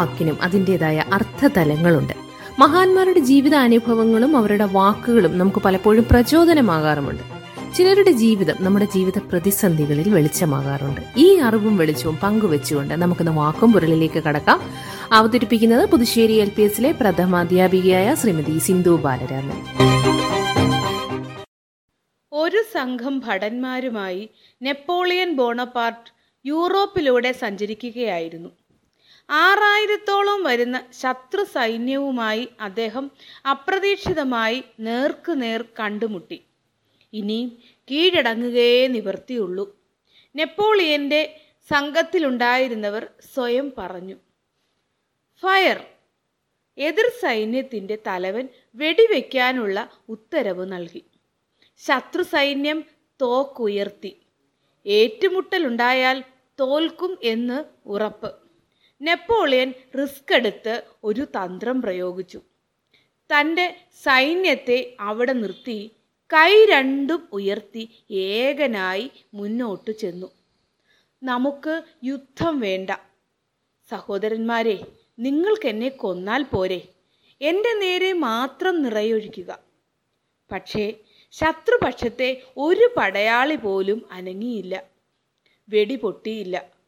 വാക്കിനും അതിന്റെതായ അർത്ഥതലങ്ങളുണ്ട്. മഹാന്മാരുടെ ജീവിതാനുഭവങ്ങളും അവരുടെ വാക്കുകളും നമുക്ക് പലപ്പോഴും പ്രചോദനമാകാറുമുണ്ട്. ചിലരുടെ ജീവിതം നമ്മുടെ ജീവിത പ്രതിസന്ധികളിൽ വെളിച്ചമാകാറുണ്ട്. ഈ അറിവും വെളിച്ചവും പങ്കുവെച്ചുകൊണ്ട് നമുക്കിന്ന് വാക്കും പുരളിലേക്ക് കടക്കാം. അവതരിപ്പിക്കുന്നത് പുതുശ്ശേരി എൽ പി എസിലെ പ്രഥമാധ്യാപികയായ ശ്രീമതി സിന്ധു ബാലരാമൻ. ഒരു സംഘം ഭടന്മാരുമായി നെപ്പോളിയൻ ബോണപ്പാർട്ട് യൂറോപ്പിലൂടെ സഞ്ചരിക്കുകയായിരുന്നു. ആറായിരത്തോളം വരുന്ന ശത്രു സൈന്യവുമായി അദ്ദേഹം അപ്രതീക്ഷിതമായി നേർക്കുനേർ കണ്ടുമുട്ടി. ഇനിയും കീഴടങ്ങുകയേ നിവർത്തിയുള്ളൂ നെപ്പോളിയന്റെ സംഘത്തിലുണ്ടായിരുന്നവർ സ്വയം പറഞ്ഞു ഫയർ എതിർ സൈന്യത്തിന്റെ തലവൻ വെടിവെക്കാനുള്ള ഉത്തരവ് നൽകി. ശത്രു സൈന്യം തോക്കുയർത്തി. ഏറ്റുമുട്ടലുണ്ടായാൽ തോൽക്കും എന്ന് ഉറപ്പ്. നെപ്പോളിയൻ റിസ്ക് എടുത്ത് ഒരു തന്ത്രം പ്രയോഗിച്ചു. തന്റെ സൈന്യത്തെ അവിടെ നിർത്തി കൈ രണ്ടും ഉയർത്തി ഏകനായി മുന്നോട്ട് ചെന്നു. നമുക്ക് യുദ്ധം വേണ്ട. സഹോദരന്മാരെ നിങ്ങൾക്ക് എന്നെ കൊന്നാൽ പോരെ. എന്റെ നേരെ മാത്രം നിറയൊഴിക്കുക. പക്ഷേ ശത്രുപക്ഷത്തെ ഒരു പടയാളി പോലും അനങ്ങിയില്ല. വെടി പൊട്ടിയില്ല.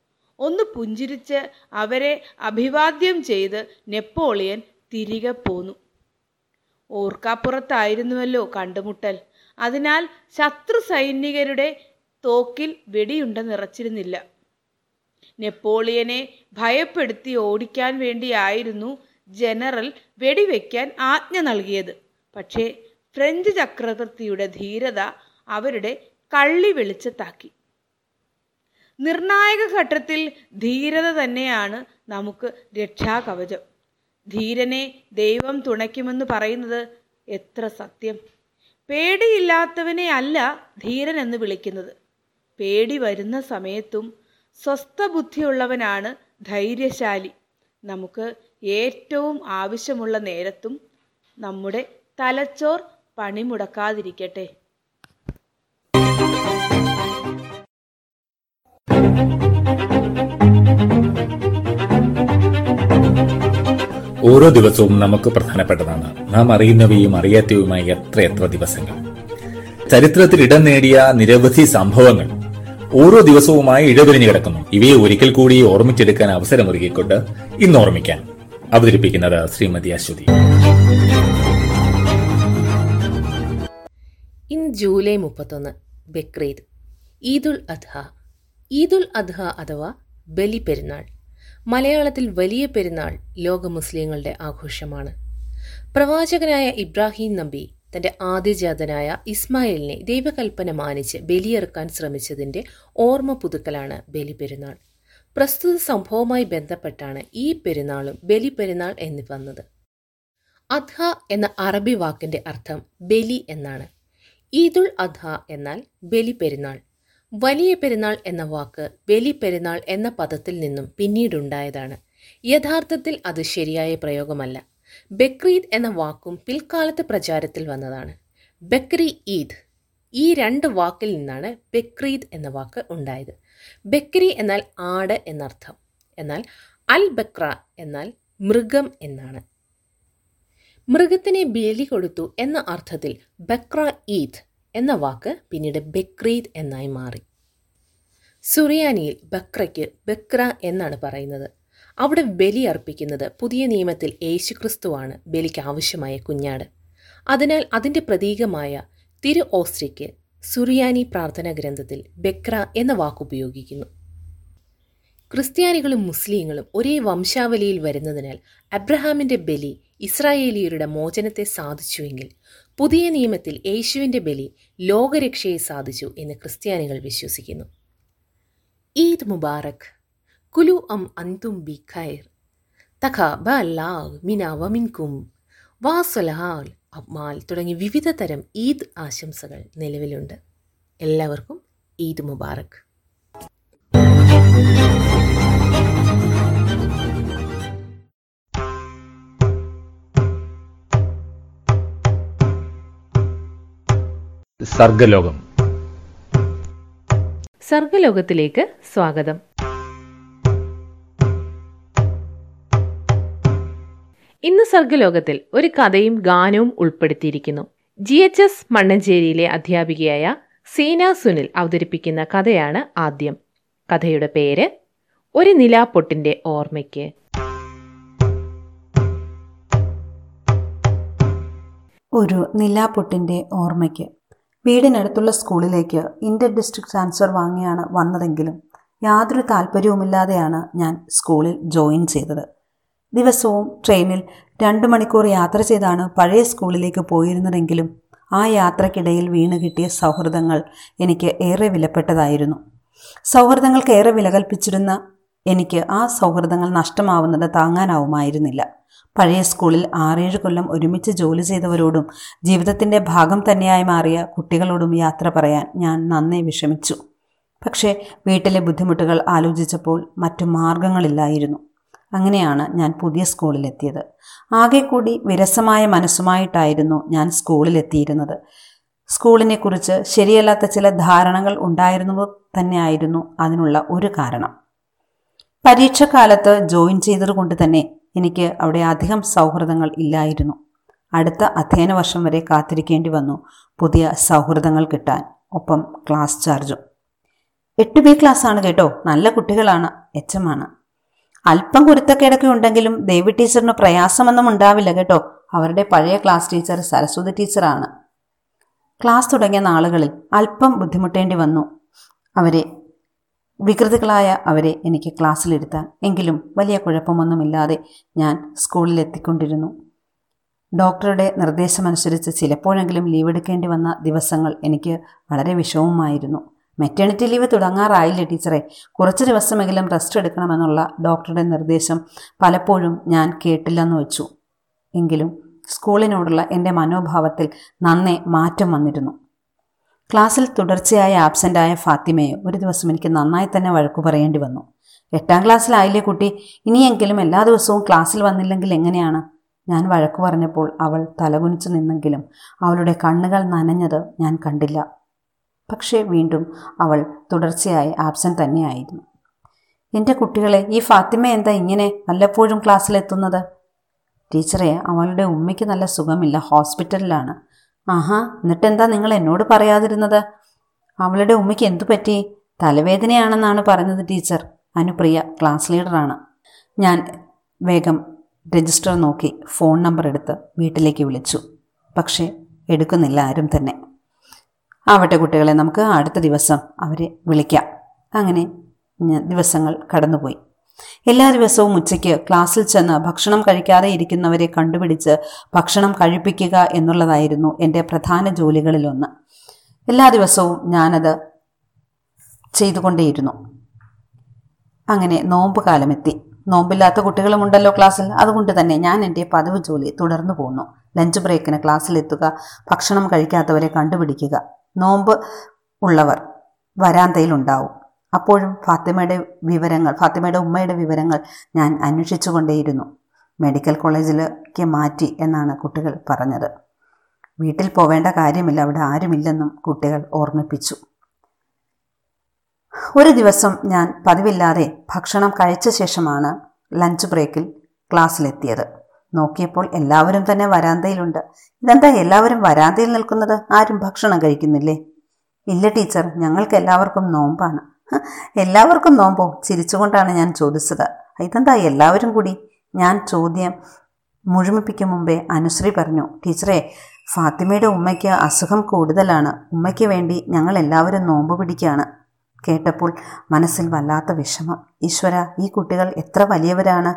ഒന്ന് പുഞ്ചിരിച്ച് അവരെ അഭിവാദ്യം ചെയ്ത് നെപ്പോളിയൻ തിരികെ പോന്നു. ഓർക്കാപ്പുറത്തായിരുന്നുവല്ലോ കണ്ടുമുട്ടൽ. അതിനാൽ ശത്രു സൈനികരുടെ തോക്കിൽ വെടിയുണ്ട നിറച്ചിരുന്നില്ല. നെപ്പോളിയനെ ഭയപ്പെടുത്തി ഓടിക്കാൻ വേണ്ടിയായിരുന്നു ജനറൽ വെടിവെക്കാൻ ആജ്ഞ നൽകിയത്. പക്ഷേ ഫ്രഞ്ച് ചക്രവർത്തിയുടെ ധീരത അവരുടെ കള്ളി വെളിച്ചത്താക്കി. നിർണായക ഘട്ടത്തിൽ ധീരത തന്നെയാണ് നമുക്ക് രക്ഷാകവചം. ധീരനെ ദൈവം തുണയ്ക്കുമെന്ന് പറയുന്നത് എത്ര സത്യം. പേടിയില്ലാത്തവനെ അല്ല ധീരൻ എന്ന് വിളിക്കുന്നത്. പേടി വരുന്ന സമയത്തും സ്വസ്ഥ ബുദ്ധിയുള്ളവനാണ് ധൈര്യശാലി. നമുക്ക് ഏറ്റവും ആവശ്യമുള്ള നേരത്തും നമ്മുടെ തലച്ചോർ പണിമുടക്കാതിരിക്കട്ടെ. ഓരോ ദിവസവും നമുക്ക് പ്രധാനപ്പെട്ടതാണ്. നാം അറിയുന്നവയും അറിയാത്തവയുമായ എത്രയെത്ര ദിവസങ്ങൾ. ചരിത്രത്തിൽ ഇടം നേടിയ നിരവധി സംഭവങ്ങൾ ഓരോ ദിവസവുമായി ഇടപിരിഞ്ഞു കിടക്കുന്നു. ഇവയെ ഒരിക്കൽ കൂടി ഓർമ്മിച്ചെടുക്കാൻ അവസരമൊരുക്കിക്കൊണ്ട് ഇന്ന് ഓർമ്മിക്കാൻ അവതരിപ്പിക്കുന്നത് ശ്രീമതി അശ്വതി. ഇന്ന് ജൂലൈ മുപ്പത്തൊന്ന് ബക്രീദ്. ഈദുൽ അദ്ഹ. ഈദുൽ അദ്ഹ അഥവാ ബലി പെരുന്നാൾ മലയാളത്തിൽ വലിയ പെരുന്നാൾ ലോക മുസ്ലിങ്ങളുടെ ആഘോഷമാണ്. പ്രവാചകനായ ഇബ്രാഹിം നബി തന്റെ ആദ്യജാതനായ ഇസ്മായിലിനെ ദൈവകൽപ്പന മാനിച്ച് ബലിയിറക്കാൻ ശ്രമിച്ചതിന്റെ ഓർമ്മ പുതുക്കലാണ് ബലി പെരുന്നാൾ പ്രസ്തുത സംഭവവുമായി ബന്ധപ്പെട്ടാണ് ഈ പെരുന്നാളും ബലി പെരുന്നാൾ എന്ന് വന്നത്. അദ്ഹ എന്ന അറബി വാക്കിന്റെ അർത്ഥം ബലി എന്നാണ്. ഈദുൽ അദ്ഹ എന്നാൽ ബലി പെരുന്നാൾ വലിയ പെരുന്നാൾ എന്ന വാക്ക് ബലി പെരുന്നാൾ എന്ന പദത്തിൽ നിന്നും പിന്നീടുണ്ടായതാണ്. യഥാർത്ഥത്തിൽ അത് ശരിയായ പ്രയോഗമല്ല. ബക്രീദ് എന്ന വാക്കും പിൽക്കാലത്ത് പ്രചാരത്തിൽ വന്നതാണ്. ബക്രി ഈദ്. ഈ രണ്ട് വാക്കിൽ നിന്നാണ് ബക്രീദ് എന്ന വാക്ക് ഉണ്ടായത്. ബക്രി എന്നാൽ ആട് എന്നർത്ഥം. എന്നാൽ അൽ ബക്ര എന്നാൽ മൃഗം എന്നാണ്. മൃഗത്തിനെ ബലി കൊടുത്തു എന്ന അർത്ഥത്തിൽ ബക്ര ഈദ് എന്ന വാക്ക് പിന്നീട് ബക്രീദ് എന്നായി മാറി. സുറിയാനിയിൽ ബക്രയ്ക്ക് ബക്ര എന്നാണ് പറയുന്നത്. അവിടെ ബലി അർപ്പിക്കുന്നത് പുതിയ നിയമത്തിൽ യേശുക്രിസ്തുവാണ് ബലിക്ക് ആവശ്യമായ കുഞ്ഞാട്. അതിനാൽ അതിന്റെ പ്രതീകമായ തിരു ഓസ്ട്രിക്ക് സുറിയാനി പ്രാർത്ഥനാ ഗ്രന്ഥത്തിൽ ബക്ര എന്ന വാക്കുപയോഗിക്കുന്നു ക്രിസ്ത്യാനികളും മുസ്ലിങ്ങളും ഒരേ വംശാവലിയിൽ വരുന്നതിനാൽ അബ്രഹാമിന്റെ ബലി ഇസ്രായേലിയരുടെ മോചനത്തെ സാധിച്ചുവെങ്കിൽ പുതിയ നിയമത്തിൽ യേശുവിന്റെ ബലി ലോകരക്ഷയെ സാധിച്ചു എന്ന് ക്രിസ്ത്യാനികൾ വിശ്വസിക്കുന്നു. ഈദ് മുബാറക്. കുലു അം അന്തും ബി ഖൈർ. തഖ ബ അല്ലാഹ് മിന വമിൻകും വാസലഹാൽ അബ്മാൽ തുടങ്ങി വിവിധ തരം ഈദ് ആശംസകൾ നിലവിലുണ്ട്. എല്ലാവർക്കും ഈദ് മുബാറക്. സർഗലോകം. സർഗലോകത്തിലേക്ക് സ്വാഗതം. ഇന്ന് സർഗലോകത്തിൽ ഒരു കഥയും ഗാനവും ഉൾപ്പെടുത്തിയിരിക്കുന്നു. ജി എച്ച് എസ് മണ്ണഞ്ചേരിയിലെ അധ്യാപികയായ സീന സുനിൽ അവതരിപ്പിക്കുന്ന കഥയാണ് ആദ്യം. കഥയുടെ പേര് ഒരു നിലാപ്പൊട്ടിന്റെ ഓർമ്മയ്ക്ക്. ഒരു നിലാപ്പൊട്ടിന്റെ ഓർമ്മയ്ക്ക്. വീടിനടുത്തുള്ള സ്കൂളിലേക്ക് ഇന്റർ ഡിസ്ട്രിക്ട് ട്രാൻസ്ഫർ വാങ്ങിയാണ് വന്നതെങ്കിലും യാതൊരു താല്പര്യവുമില്ലാതെയാണ് ഞാൻ സ്കൂളിൽ ജോയിൻ ചെയ്തത്. ദിവസവും ട്രെയിനിൽ രണ്ട് മണിക്കൂർ യാത്ര ചെയ്താണ് പഴയ സ്കൂളിലേക്ക് പോയിരുന്നതെങ്കിലും ആ യാത്രക്കിടയിൽ വീണ് കിട്ടിയ സൗഹൃദങ്ങൾ എനിക്ക് ഏറെ വിലപ്പെട്ടതായിരുന്നു. സൗഹൃദങ്ങൾക്ക് ഏറെ വില കൽപ്പിച്ചിരുന്ന എനിക്ക് ആ സൗഹൃദങ്ങൾ നഷ്ടമാവുന്നത് താങ്ങാനാവുമായിരുന്നില്ല. പഴയ സ്കൂളിൽ ആറേഴ് കൊല്ലം ഒരുമിച്ച് ജോലി ചെയ്തവരോടും ജീവിതത്തിന്റെ ഭാഗം തന്നെയായി മാറിയ കുട്ടികളോടും യാത്ര പറയാൻ ഞാൻ നന്നേ വിഷമിച്ചു. പക്ഷേ വീട്ടിലെ ബുദ്ധിമുട്ടുകൾ ആലോചിച്ചപ്പോൾ മറ്റു മാർഗങ്ങളില്ലായിരുന്നു. അങ്ങനെയാണ് ഞാൻ പുതിയ സ്കൂളിലെത്തിയത്. ആകെ കൂടി വിരസമായ മനസ്സുമായിട്ടായിരുന്നു ഞാൻ സ്കൂളിലെത്തിയിരുന്നത്. സ്കൂളിനെക്കുറിച്ച് ശരിയല്ലാത്ത ചില ധാരണകൾ ഉണ്ടായിരുന്നു തന്നെയായിരുന്നു അതിനുള്ള ഒരു കാരണം. പരീക്ഷക്കാലത്ത് ജോയിൻ ചെയ്തതുകൊണ്ട് തന്നെ എനിക്ക് അവിടെ അധികം സൗഹൃദങ്ങൾ ഇല്ലായിരുന്നു. അടുത്ത അധ്യയന വർഷം വരെ കാത്തിരിക്കേണ്ടി വന്നു പുതിയ സൗഹൃദങ്ങൾ കിട്ടാൻ ഒപ്പം ക്ലാസ് ചാർജും. എട്ട് ബി ആണ് കേട്ടോ നല്ല കുട്ടികളാണ് എച്ച് എം ആണ്. അല്പം കുരുത്തക്കേടൊക്കെ ഉണ്ടെങ്കിലും ദേവി ടീച്ചറിന് പ്രയാസമൊന്നും ഉണ്ടാവില്ല കേട്ടോ അവരുടെ പഴയ ക്ലാസ് ടീച്ചർ സരസ്വതി ടീച്ചറാണ്. ക്ലാസ് തുടങ്ങിയ നാളുകളിൽ അല്പം ബുദ്ധിമുട്ടേണ്ടി വന്നു. അവരെ വികൃതികളായ അവരെ എനിക്ക് ക്ലാസ്സിലിരുത്താൻ. എങ്കിലും വലിയ കുഴപ്പമൊന്നുമില്ലാതെ ഞാൻ സ്കൂളിലെത്തിക്കൊണ്ടിരുന്നു. ഡോക്ടറുടെ നിർദ്ദേശമനുസരിച്ച് ചിലപ്പോഴെങ്കിലും ലീവ് എടുക്കേണ്ടി വന്ന ദിവസങ്ങൾ എനിക്ക് വളരെ വിഷമമായിരുന്നു. മെറ്റേണിറ്റി ലീവ് തുടങ്ങാറായില്ല ടീച്ചറെ? കുറച്ച് ദിവസമെങ്കിലും റെസ്റ്റ് എടുക്കണമെന്നുള്ള ഡോക്ടറുടെ നിർദ്ദേശം പലപ്പോഴും ഞാൻ കേട്ടില്ലെന്ന് വെച്ചു. എങ്കിലും സ്കൂളിനോടുള്ള എന്റെ മനോഭാവത്തിൽ നന്നേ മാറ്റം വന്നിരുന്നു. ക്ലാസ്സിൽ തുടർച്ചയായി ആബ്സെന്റായ ഫാത്തിമയെ ഒരു ദിവസം എനിക്ക് നന്നായി തന്നെ വഴക്കു പറയേണ്ടി വന്നു. എട്ടാം ക്ലാസ്സിലായില്ലേ കുട്ടി? ഇനിയെങ്കിലും എല്ലാ ദിവസവും ക്ലാസ്സിൽ വന്നില്ലെങ്കിൽ എങ്ങനെയാണ്? ഞാൻ വഴക്കു പറഞ്ഞപ്പോൾ അവൾ തലകുനിച്ചു നിന്നെങ്കിലും അവളുടെ കണ്ണുകൾ നനഞ്ഞത് ഞാൻ കണ്ടില്ല. പക്ഷേ വീണ്ടും അവൾ തുടർച്ചയായി ആബ്സെന്റ് തന്നെയായിരുന്നു. എന്റെ കുട്ടികളെ ഈ ഫാത്തിമ എന്താ ഇങ്ങനെ വല്ലപ്പോഴും ക്ലാസ്സിലെത്തുന്നത്? ടീച്ചറെ അവളുടെ ഉമ്മയ്ക്ക് നല്ല സുഖമില്ല. ഹോസ്പിറ്റലിലാണ്. ആഹാ എന്നിട്ടെന്താ നിങ്ങൾ എന്നോട് പറയാതിരുന്നത്? അവളുടെ ഉമ്മയ്ക്ക് എന്തു പറ്റി? തലവേദനയാണെന്നാണ് പറഞ്ഞത് ടീച്ചർ. അനുപ്രിയ ക്ലാസ് ലീഡറാണ്. ഞാൻ വേഗം രജിസ്റ്റർ നോക്കി ഫോൺ നമ്പർ എടുത്ത് വീട്ടിലേക്ക് വിളിച്ചു. പക്ഷേ എടുക്കുന്നില്ല ആരും തന്നെ. ആവട്ടെ കുട്ടികളെ നമുക്ക് അടുത്ത ദിവസം അവരെ വിളിക്കാം. അങ്ങനെ ദിവസങ്ങൾ കടന്നുപോയി. എല്ലാ ദിവസവും ഉച്ചയ്ക്ക് ക്ലാസ്സിൽ ചെന്ന് ഭക്ഷണം കഴിക്കാതെ ഇരിക്കുന്നവരെ കണ്ടുപിടിച്ച് ഭക്ഷണം കഴിപ്പിക്കുക എന്നുള്ളതായിരുന്നു എന്റെ പ്രധാന ജോലികളിലൊന്ന്. എല്ലാ ദിവസവും ഞാനത് ചെയ്തുകൊണ്ടേയിരുന്നു. അങ്ങനെ നോമ്പ് കാലമെത്തി. നോമ്പില്ലാത്ത കുട്ടികളുമുണ്ടല്ലോ ക്ലാസ്സിൽ. അതുകൊണ്ട് തന്നെ ഞാൻ എന്റെ പതിവ് ജോലി തുടർന്നു പോന്നു. ലഞ്ച് ബ്രേക്കിന് ക്ലാസ്സിലെത്തുക ഭക്ഷണം കഴിക്കാത്തവരെ കണ്ടുപിടിക്കുക. നോമ്പ് ഉള്ളവർ വരാന്തയിലുണ്ടാവും. അപ്പോഴും ഫാത്തിമയുടെ വിവരങ്ങൾ ഫാത്തിമയുടെ ഉമ്മയുടെ വിവരങ്ങൾ ഞാൻ അന്വേഷിച്ചുകൊണ്ടേയിരുന്നു. മെഡിക്കൽ കോളേജിലേക്ക് മാറ്റി എന്നാണ് കുട്ടികൾ പറഞ്ഞത്. വീട്ടിൽ പോവേണ്ട കാര്യമില്ല അവിടെ ആരുമില്ലെന്നും കുട്ടികൾ ഓർമ്മിപ്പിച്ചു. ഒരു ദിവസം ഞാൻ പതിവില്ലാതെ ഭക്ഷണം കഴിച്ച ശേഷമാണ് ലഞ്ച് ബ്രേക്കിൽ ക്ലാസ്സിലെത്തിയത്. നോക്കിയപ്പോൾ എല്ലാവരും തന്നെ വരാന്തയിലുണ്ട്. ഇതെന്താ എല്ലാവരും വരാന്തയിൽ നിൽക്കുന്നത്? ആരും ഭക്ഷണം കഴിക്കുന്നില്ലേ? ഇല്ല ടീച്ചർ ഞങ്ങൾക്ക് എല്ലാവർക്കും നോമ്പാണ്. "ഹ, എല്ലാവർക്കും നോമ്പോ ചിരിച്ചുകൊണ്ടാണ് ഞാൻ ചോദിച്ചത്. ഇതെന്താ എല്ലാവരും കൂടി? ഞാൻ ചോദ്യം മുഴുമിപ്പിക്കും മുമ്പേ അനുശ്രീ പറഞ്ഞു ടീച്ചറെ ഫാത്തിമയുടെ ഉമ്മയ്ക്ക് അസുഖം കൂടുതലാണ്. ഉമ്മയ്ക്ക് വേണ്ടി ഞങ്ങൾ എല്ലാവരും നോമ്പ് പിടിക്കുകയാണ്. കേട്ടപ്പോൾ മനസ്സിൽ വല്ലാത്ത വിഷമം. ഈശ്വര ഈ കുട്ടികൾ എത്ര വലിയവരാണ്.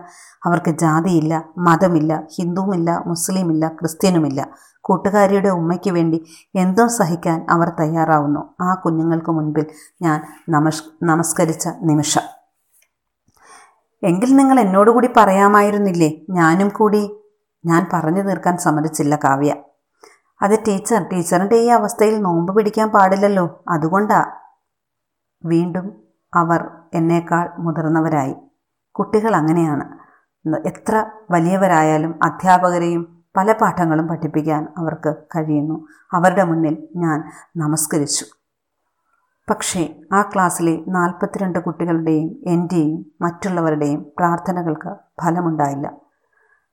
അവർക്ക് ജാതിയില്ല മതമില്ല ഹിന്ദുവുമില്ല മുസ്ലിമില്ല ക്രിസ്ത്യനുമില്ല. കൂട്ടുകാരിയുടെ ഉമ്മയ്ക്ക് വേണ്ടി എന്തോ സഹിക്കാൻ അവർ തയ്യാറാവുന്നു. ആ കുഞ്ഞുങ്ങൾക്ക് മുൻപിൽ ഞാൻ നമസ് നമസ്കരിച്ച നിമിഷം. എങ്കിൽ നിങ്ങൾ എന്നോടുകൂടി പറയാമായിരുന്നില്ലേ? ഞാനും കൂടി. ഞാൻ പറഞ്ഞു തീർക്കാൻ സമ്മതിച്ചില്ല കാവ്യ. അത് ടീച്ചർ ടീച്ചറിന്റെ ഈ അവസ്ഥയിൽ നോമ്പ് പിടിക്കാൻ പാടില്ലല്ലോ. അതുകൊണ്ടാ. വീണ്ടും അവർ എന്നേക്കാൾ മുതിർന്നവരായി. കുട്ടികൾ അങ്ങനെയാണ്. എത്ര വലിയവരായാലും അധ്യാപകരെയും പല പാഠങ്ങളും പഠിപ്പിക്കാൻ അവർക്ക് കഴിയുന്നു. അവരുടെ മുന്നിൽ ഞാൻ നമസ്കരിച്ചു. പക്ഷേ ആ ക്ലാസ്സിലെ നാൽപ്പത്തിരണ്ട് കുട്ടികളുടെയും എന്റെയും മറ്റുള്ളവരുടെയും പ്രാർത്ഥനകൾക്ക് ഫലമുണ്ടായില്ല.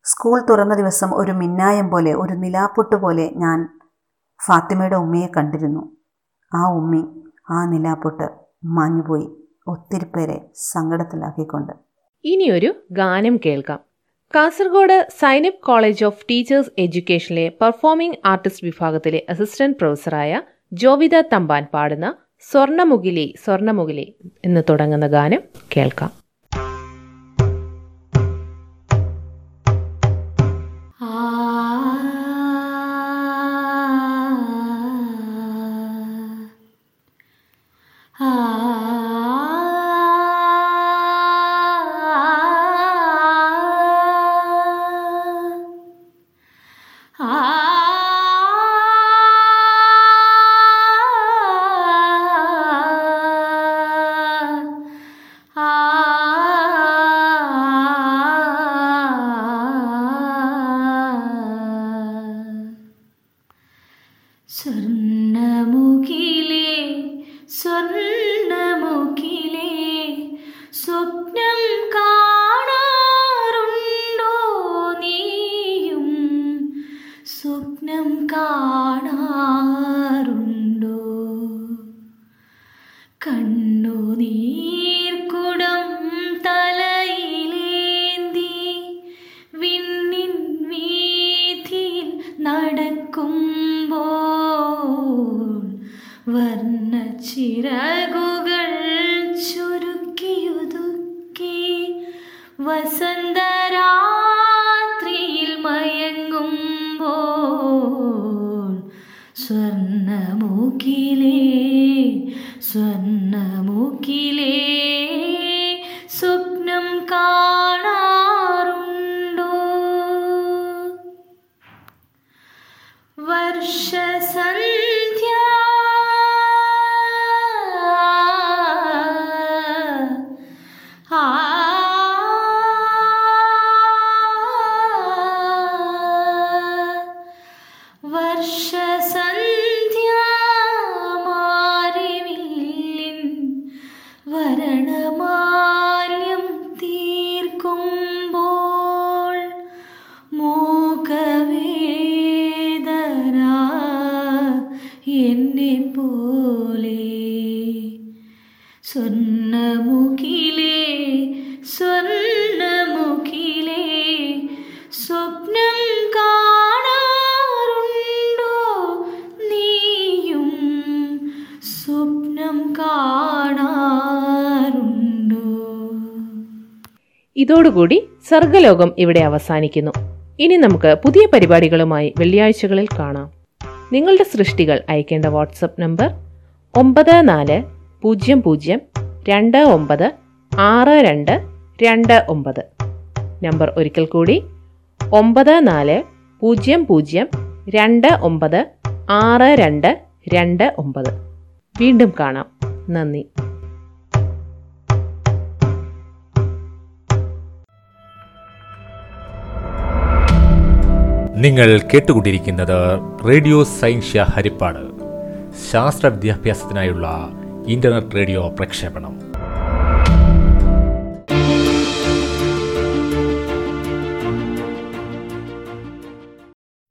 സ്കൂൾ തുറന്ന ദിവസം ഒരു മിന്നായം പോലെ ഒരു നിലാപ്പൊട്ട് പോലെ ഞാൻ ഫാത്തിമയുടെ ഉമ്മയെ കണ്ടിരുന്നു. ആ ഉമ്മി ആ നിലാപ്പൊട്ട് മാഞ്ഞുപോയി. ഒത്തിരി പേരെ സങ്കടത്തിലാക്കിക്കൊണ്ട്. ഇനിയൊരു ഗാനം കേൾക്കാം. കാസർഗോഡ് സൈനപ്പ് കോളേജ് ഓഫ് ടീച്ചേഴ്സ് എഡ്യൂക്കേഷനിലെ പെർഫോമിംഗ് ആർട്ടിസ്റ്റ് വിഭാഗത്തിലെ അസിസ്റ്റന്റ് പ്രൊഫസറായ ജോവിത തമ്പാൻ പാടുന്ന സ്വർണമുഗിലി സ്വർണമുഗിലി എന്ന് തുടങ്ങുന്ന ഗാനം കേൾക്കാം. സ്വർണമുഖിലേ സ്വർണമുഖിലേ ഇതോടുകൂടി സർഗലോകം ഇവിടെ അവസാനിക്കുന്നു. ഇനി നമുക്ക് പുതിയ പരിപാടികളുമായി വെള്ളിയാഴ്ചകളിൽ കാണാം. നിങ്ങളുടെ സൃഷ്ടികൾ അയക്കേണ്ട വാട്സപ്പ് നമ്പർ ഒമ്പത് നാല് പൂജ്യം പൂജ്യം രണ്ട് ഒമ്പത് ആറ് രണ്ട് രണ്ട് ഒമ്പത്. നമ്പർ ഒരിക്കൽ കൂടി ഒമ്പത് നാല് പൂജ്യം പൂജ്യം രണ്ട് ഒമ്പത് ആറ് രണ്ട് രണ്ട് ഒമ്പത്. വീണ്ടും കാണാം. നന്ദി. നിങ്ങൾ കേട്ടുകൊണ്ടിരിക്കുന്നത് റേഡിയോ സയൻഷ്യ ഹരിപ്പാട്. ശാസ്ത്ര വിദ്യാഭ്യാസത്തിനായുള്ള ഇന്റർനെറ്റ് റേഡിയോ പ്രക്ഷേപണം.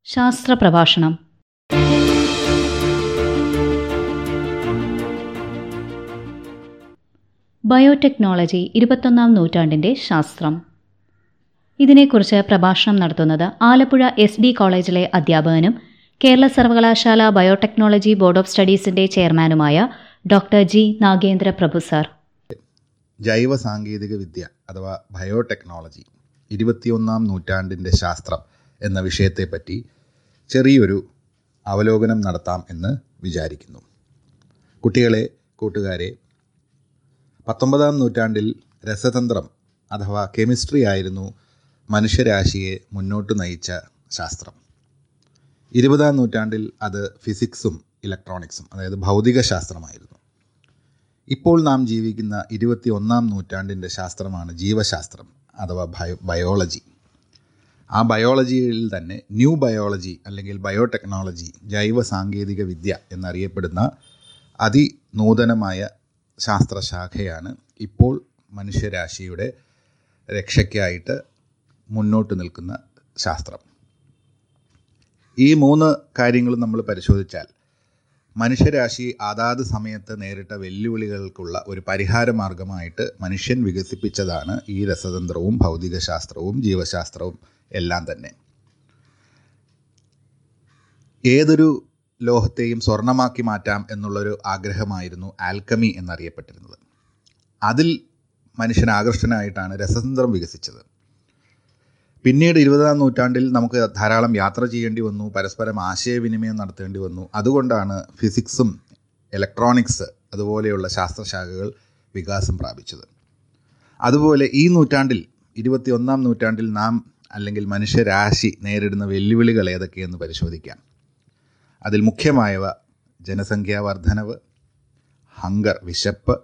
ശാസ്ത്ര പ്രഭാഷണം. ബയോടെക്നോളജി ഇരുപത്തൊന്നാം നൂറ്റാണ്ടിന്റെ ശാസ്ത്രം. ഇതിനെക്കുറിച്ച് പ്രഭാഷണം നടത്തുന്നത് ആലപ്പുഴ എസ് ഡി കോളേജിലെ അധ്യാപകനും കേരള സർവകലാശാല ബയോടെക്നോളജി ബോർഡ് ഓഫ് സ്റ്റഡീസിന്റെ ചെയർമാനുമായ doctor G Nagendra Prabhu sir. ജൈവ സാങ്കേതിക വിദ്യ അഥവാ ബയോടെക്നോളജി ഇരുപത്തിയൊന്നാം നൂറ്റാണ്ടിന്റെ ശാസ്ത്രം എന്ന വിഷയത്തെപ്പറ്റി ചെറിയൊരു അവലോകനം നടത്താം എന്ന് വിചാരിക്കുന്നു. കുട്ടികളെ കൂട്ടുകാരെ പത്തൊമ്പതാം നൂറ്റാണ്ടിൽ രസതന്ത്രം അഥവാ കെമിസ്ട്രി ആയിരുന്നു മനുഷ്യരാശിയെ മുന്നോട്ട് നയിച്ച ശാസ്ത്രം. ഇരുപതാം നൂറ്റാണ്ടിൽ അത് ഫിസിക്സും ഇലക്ട്രോണിക്സും അതായത് ഭൗതിക ശാസ്ത്രമായിരുന്നു. ഇപ്പോൾ നാം ജീവിക്കുന്ന ഇരുപത്തി ഒന്നാം നൂറ്റാണ്ടിന്റെ ശാസ്ത്രമാണ് ജീവശാസ്ത്രം അഥവാ ബയോ ബയോളജി. ആ ബയോളജിയിൽ തന്നെ ന്യൂ ബയോളജി അല്ലെങ്കിൽ ബയോടെക്നോളജി ജൈവ സാങ്കേതിക വിദ്യ എന്നറിയപ്പെടുന്ന അതിനൂതനമായ ശാസ്ത്രശാഖയാണ് ഇപ്പോൾ മനുഷ്യരാശിയുടെ രക്ഷയ്ക്കായിട്ട് മുന്നോട്ട് നിൽക്കുന്ന ശാസ്ത്രം. ഈ മൂന്ന് കാര്യങ്ങളും നമ്മൾ പരിശോധിച്ചാൽ മനുഷ്യരാശി അതാത് സമയത്ത് നേരിട്ട വെല്ലുവിളികൾക്കുള്ള ഒരു പരിഹാര മാർഗമായിട്ട് മനുഷ്യൻ വികസിപ്പിച്ചതാണ് ഈ രസതന്ത്രവും ഭൗതികശാസ്ത്രവും ജീവശാസ്ത്രവും എല്ലാം തന്നെ. ഏതൊരു ലോഹത്തെയും സ്വർണമാക്കി മാറ്റാം എന്നുള്ളൊരു ആഗ്രഹമായിരുന്നു ആൽക്കമി എന്നറിയപ്പെട്ടിരുന്നത്. അതിൽ മനുഷ്യൻ ആകർഷനായിട്ടാണ് രസതന്ത്രം വികസിച്ചത്. പിന്നീട് ഇരുപതാം നൂറ്റാണ്ടിൽ നമുക്ക് ധാരാളം യാത്ര ചെയ്യേണ്ടി വന്നു പരസ്പരം ആശയവിനിമയം നടത്തേണ്ടി വന്നു. അതുകൊണ്ടാണ് ഫിസിക്സും ഇലക്ട്രോണിക്സ് അതുപോലെയുള്ള ശാസ്ത്രശാഖകൾ വികാസം പ്രാപിച്ചത്. അതുപോലെ ഈ നൂറ്റാണ്ടിൽ ഇരുപത്തിയൊന്നാം നൂറ്റാണ്ടിൽ നാം അല്ലെങ്കിൽ മനുഷ്യരാശി നേരിടുന്ന വെല്ലുവിളികൾ ഏതൊക്കെയെന്ന് പരിശോധിക്കാം. അതിൽ മുഖ്യമായവ ജനസംഖ്യാ വർധനവ് ഹങ്കർ വിശപ്പ്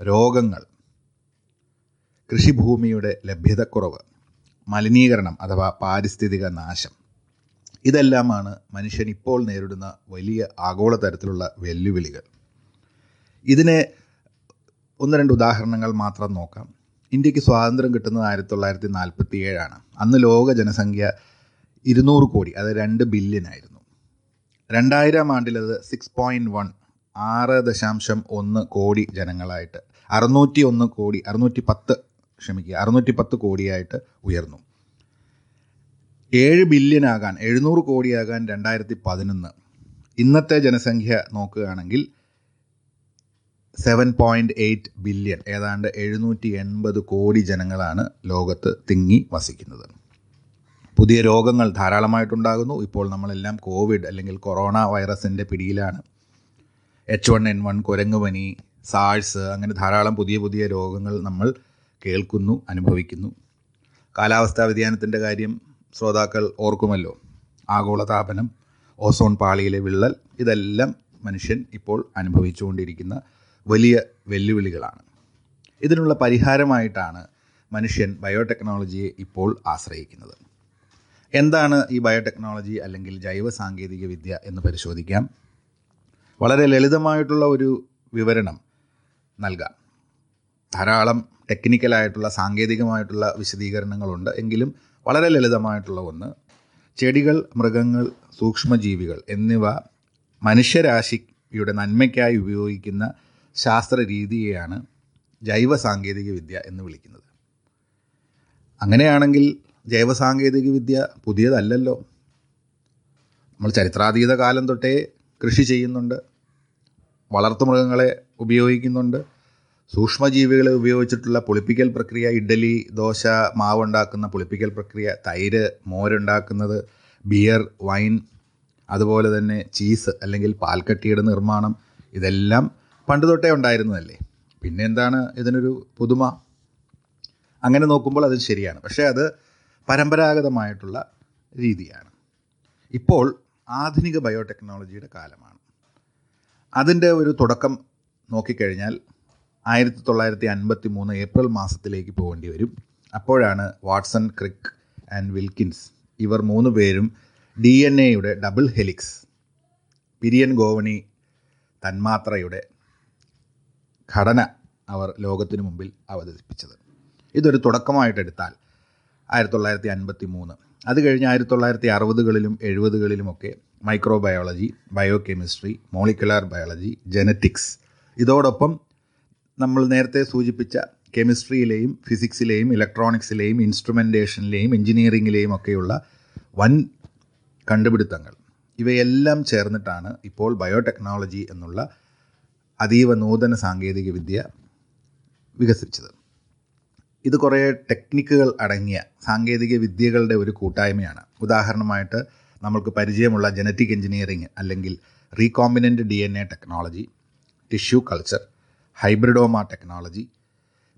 രോഗങ്ങൾ കൃഷിഭൂമിയുടെ ലഭ്യതക്കുറവ് മലിനീകരണം അഥവാ പാരിസ്ഥിതിക നാശം. ഇതെല്ലാമാണ് മനുഷ്യൻ ഇപ്പോൾ നേരിടുന്ന വലിയ ആഗോളതരത്തിലുള്ള വെല്ലുവിളികൾ. ഇതിനെ ഒന്ന് രണ്ട് ഉദാഹരണങ്ങൾ മാത്രം നോക്കാം. ഇന്ത്യയ്ക്ക് സ്വാതന്ത്ര്യം കിട്ടുന്നത് ആയിരത്തി തൊള്ളായിരത്തി നാൽപ്പത്തി ഏഴാണ് അന്ന് ലോക ജനസംഖ്യ ഇരുന്നൂറ് കോടി അത് രണ്ട് ബില്യൺ ആയിരുന്നു രണ്ടായിരം ആണ്ടിലത് സിക്സ് പോയിന്റ് വൺ ആറ് ദശാംശം ഒന്ന് കോടി ജനങ്ങളായിട്ട് അറുന്നൂറ്റി ഒന്ന് കോടി അറുന്നൂറ്റി പത്ത് ക്ഷമിക്കുക അറുന്നൂറ്റി പത്ത് കോടിയായിട്ട് ഉയർന്നു. ഏഴ് ബില്യൺ ആകാൻ എഴുന്നൂറ് കോടിയാകാൻ രണ്ടായിരത്തി പതിനൊന്ന് ഇന്നത്തെ ജനസംഖ്യ നോക്കുകയാണെങ്കിൽ സെവൻ പോയിന്റ് എയ്റ്റ് ബില്യൺ ഏതാണ്ട് എഴുന്നൂറ്റി എൺപത് കോടി ജനങ്ങളാണ് ലോകത്ത് തിങ്ങി വസിക്കുന്നത്. പുതിയ രോഗങ്ങൾ ധാരാളമായിട്ടുണ്ടാകുന്നു. ഇപ്പോൾ നമ്മളെല്ലാം കോവിഡ് അല്ലെങ്കിൽ കൊറോണ വൈറസിന്റെ പിടിയിലാണ്. എച്ച് വൺ എൻ വൺ കുരങ്ങുപനി സാഴ്സ് അങ്ങനെ ധാരാളം പുതിയ പുതിയ രോഗങ്ങൾ നമ്മൾ കേൾക്കുന്നു അനുഭവിക്കുന്നു. കാലാവസ്ഥാ വ്യതിയാനത്തിന്റെ കാര്യം ശ്രോതാക്കൾ ഓർക്കുമല്ലോ. ആഗോളതാപനം ഓസോൺ പാളിയിലെ വിള്ളൽ ഇതെല്ലാം മനുഷ്യൻ ഇപ്പോൾ അനുഭവിച്ചുകൊണ്ടിരിക്കുന്ന വലിയ വെല്ലുവിളികളാണ്. ഇതിനുള്ള പരിഹാരമായിട്ടാണ് മനുഷ്യൻ ബയോടെക്നോളജിയെ ഇപ്പോൾ ആശ്രയിക്കുന്നത്. എന്താണ് ഈ ബയോടെക്നോളജി അല്ലെങ്കിൽ ജൈവ സാങ്കേതിക വിദ്യ എന്ന് പരിശോധിക്കാം. വളരെ ലളിതമായിട്ടുള്ള ഒരു വിവരണം നൽകാം. ധാരാളം ടെക്നിക്കലായിട്ടുള്ള സാങ്കേതികമായിട്ടുള്ള വിശദീകരണങ്ങളുണ്ട്. എങ്കിലും വളരെ ലളിതമായിട്ടുള്ള ഒന്ന് ചെടികൾ മൃഗങ്ങൾ സൂക്ഷ്മജീവികൾ എന്നിവ മനുഷ്യരാശിയുടെ നന്മയ്ക്കായി ഉപയോഗിക്കുന്ന ശാസ്ത്ര രീതിയെയാണ് ജൈവ സാങ്കേതിക വിദ്യ എന്ന് വിളിക്കുന്നത്. അങ്ങനെയാണെങ്കിൽ ജൈവ സാങ്കേതിക വിദ്യ പുതിയതല്ലല്ലോ. നമ്മൾ ചരിത്രാതീത കാലം തൊട്ടേ കൃഷി ചെയ്യുന്നുണ്ട്. വളർത്തുമൃഗങ്ങളെ ഉപയോഗിക്കുന്നുണ്ട്. സൂക്ഷ്മജീവികളെ ഉപയോഗിച്ചിട്ടുള്ള പുളിപ്പിക്കൽ പ്രക്രിയ ഇഡ്ഡലി ദോശ മാവ് ഉണ്ടാക്കുന്ന പുളിപ്പിക്കൽ പ്രക്രിയ തൈര് മോരുണ്ടാക്കുന്നത് ബിയർ വൈൻ അതുപോലെ തന്നെ ചീസ് അല്ലെങ്കിൽ പാൽക്കട്ടിയുടെ നിർമ്മാണം ഇതെല്ലാം പണ്ട് തൊട്ടേ ഉണ്ടായിരുന്നതല്ലേ? പിന്നെ എന്താണ് ഇതിനൊരു പുതുമ? അങ്ങനെ നോക്കുമ്പോൾ അത് ശരിയാണ്. പക്ഷേ അത് പരമ്പരാഗതമായിട്ടുള്ള രീതിയാണ്. ഇപ്പോൾ ആധുനിക ബയോടെക്നോളജിയുടെ കാലമാണ്. അതിന്റെ ഒരു തുടക്കം നോക്കിക്കഴിഞ്ഞാൽ ആയിരത്തി തൊള്ളായിരത്തി അൻപത്തി മൂന്ന് ഏപ്രിൽ മാസത്തിലേക്ക് പോകേണ്ടി വരും. അപ്പോഴാണ് വാട്സൺ ക്രിക്ക് ആൻഡ് വിൽക്കിൻസ് ഇവർ മൂന്ന് പേരും ഡി എൻ എയുടെ ഡബിൾ ഹെലിക്സ് പിരിയൻ ഗോവണി തന്മാത്രയുടെ ഘടന അവർ ലോകത്തിനു മുമ്പിൽ അവതരിപ്പിച്ചത്. ഇതൊരു തുടക്കമായിട്ടെടുത്താൽ ആയിരത്തി തൊള്ളായിരത്തി അൻപത്തി മൂന്ന് അത് കഴിഞ്ഞ് ആയിരത്തി തൊള്ളായിരത്തി അറുപതുകളിലും എഴുപതുകളിലുമൊക്കെ microbiology biochemistry molecular biology genetics ഇതോടൊപ്പം നമ്മൾ നേരത്തെ സൂചിപ്പിച്ച കെമിസ്ട്രിയിലെയും ഫിസിക്സിലെയും ഇലക്ട്രോണിക്സിലെയും ഇൻസ്ട്രുമെന്റേഷനിലെയും എഞ്ചിനീയറിങ്ങിലെയും ഒക്കെയുള്ള വൻ കണ്ടുപിടുത്തങ്ങൾ. ഇവയെല്ലാം ചേർന്നിട്ടാണ് ഇപ്പോൾ ബയോടെക്നോളജി എന്നുള്ള അതീവ നൂതന സാങ്കേതികവിദ്യ വികസിച്ചത്. ഇത് കുറേ ടെക്നിക്കുകൾ അടങ്ങിയ സാങ്കേതിക വിദ്യകളുടെ ഒരു കൂട്ടായ്മയാണ്. ഉദാഹരണമായിട്ട് നമ്മൾക്ക് പരിചയമുള്ള ജനറ്റിക് എഞ്ചിനീയറിംഗ് അല്ലെങ്കിൽ recombinant D N A technology tissue culture hybridoma technology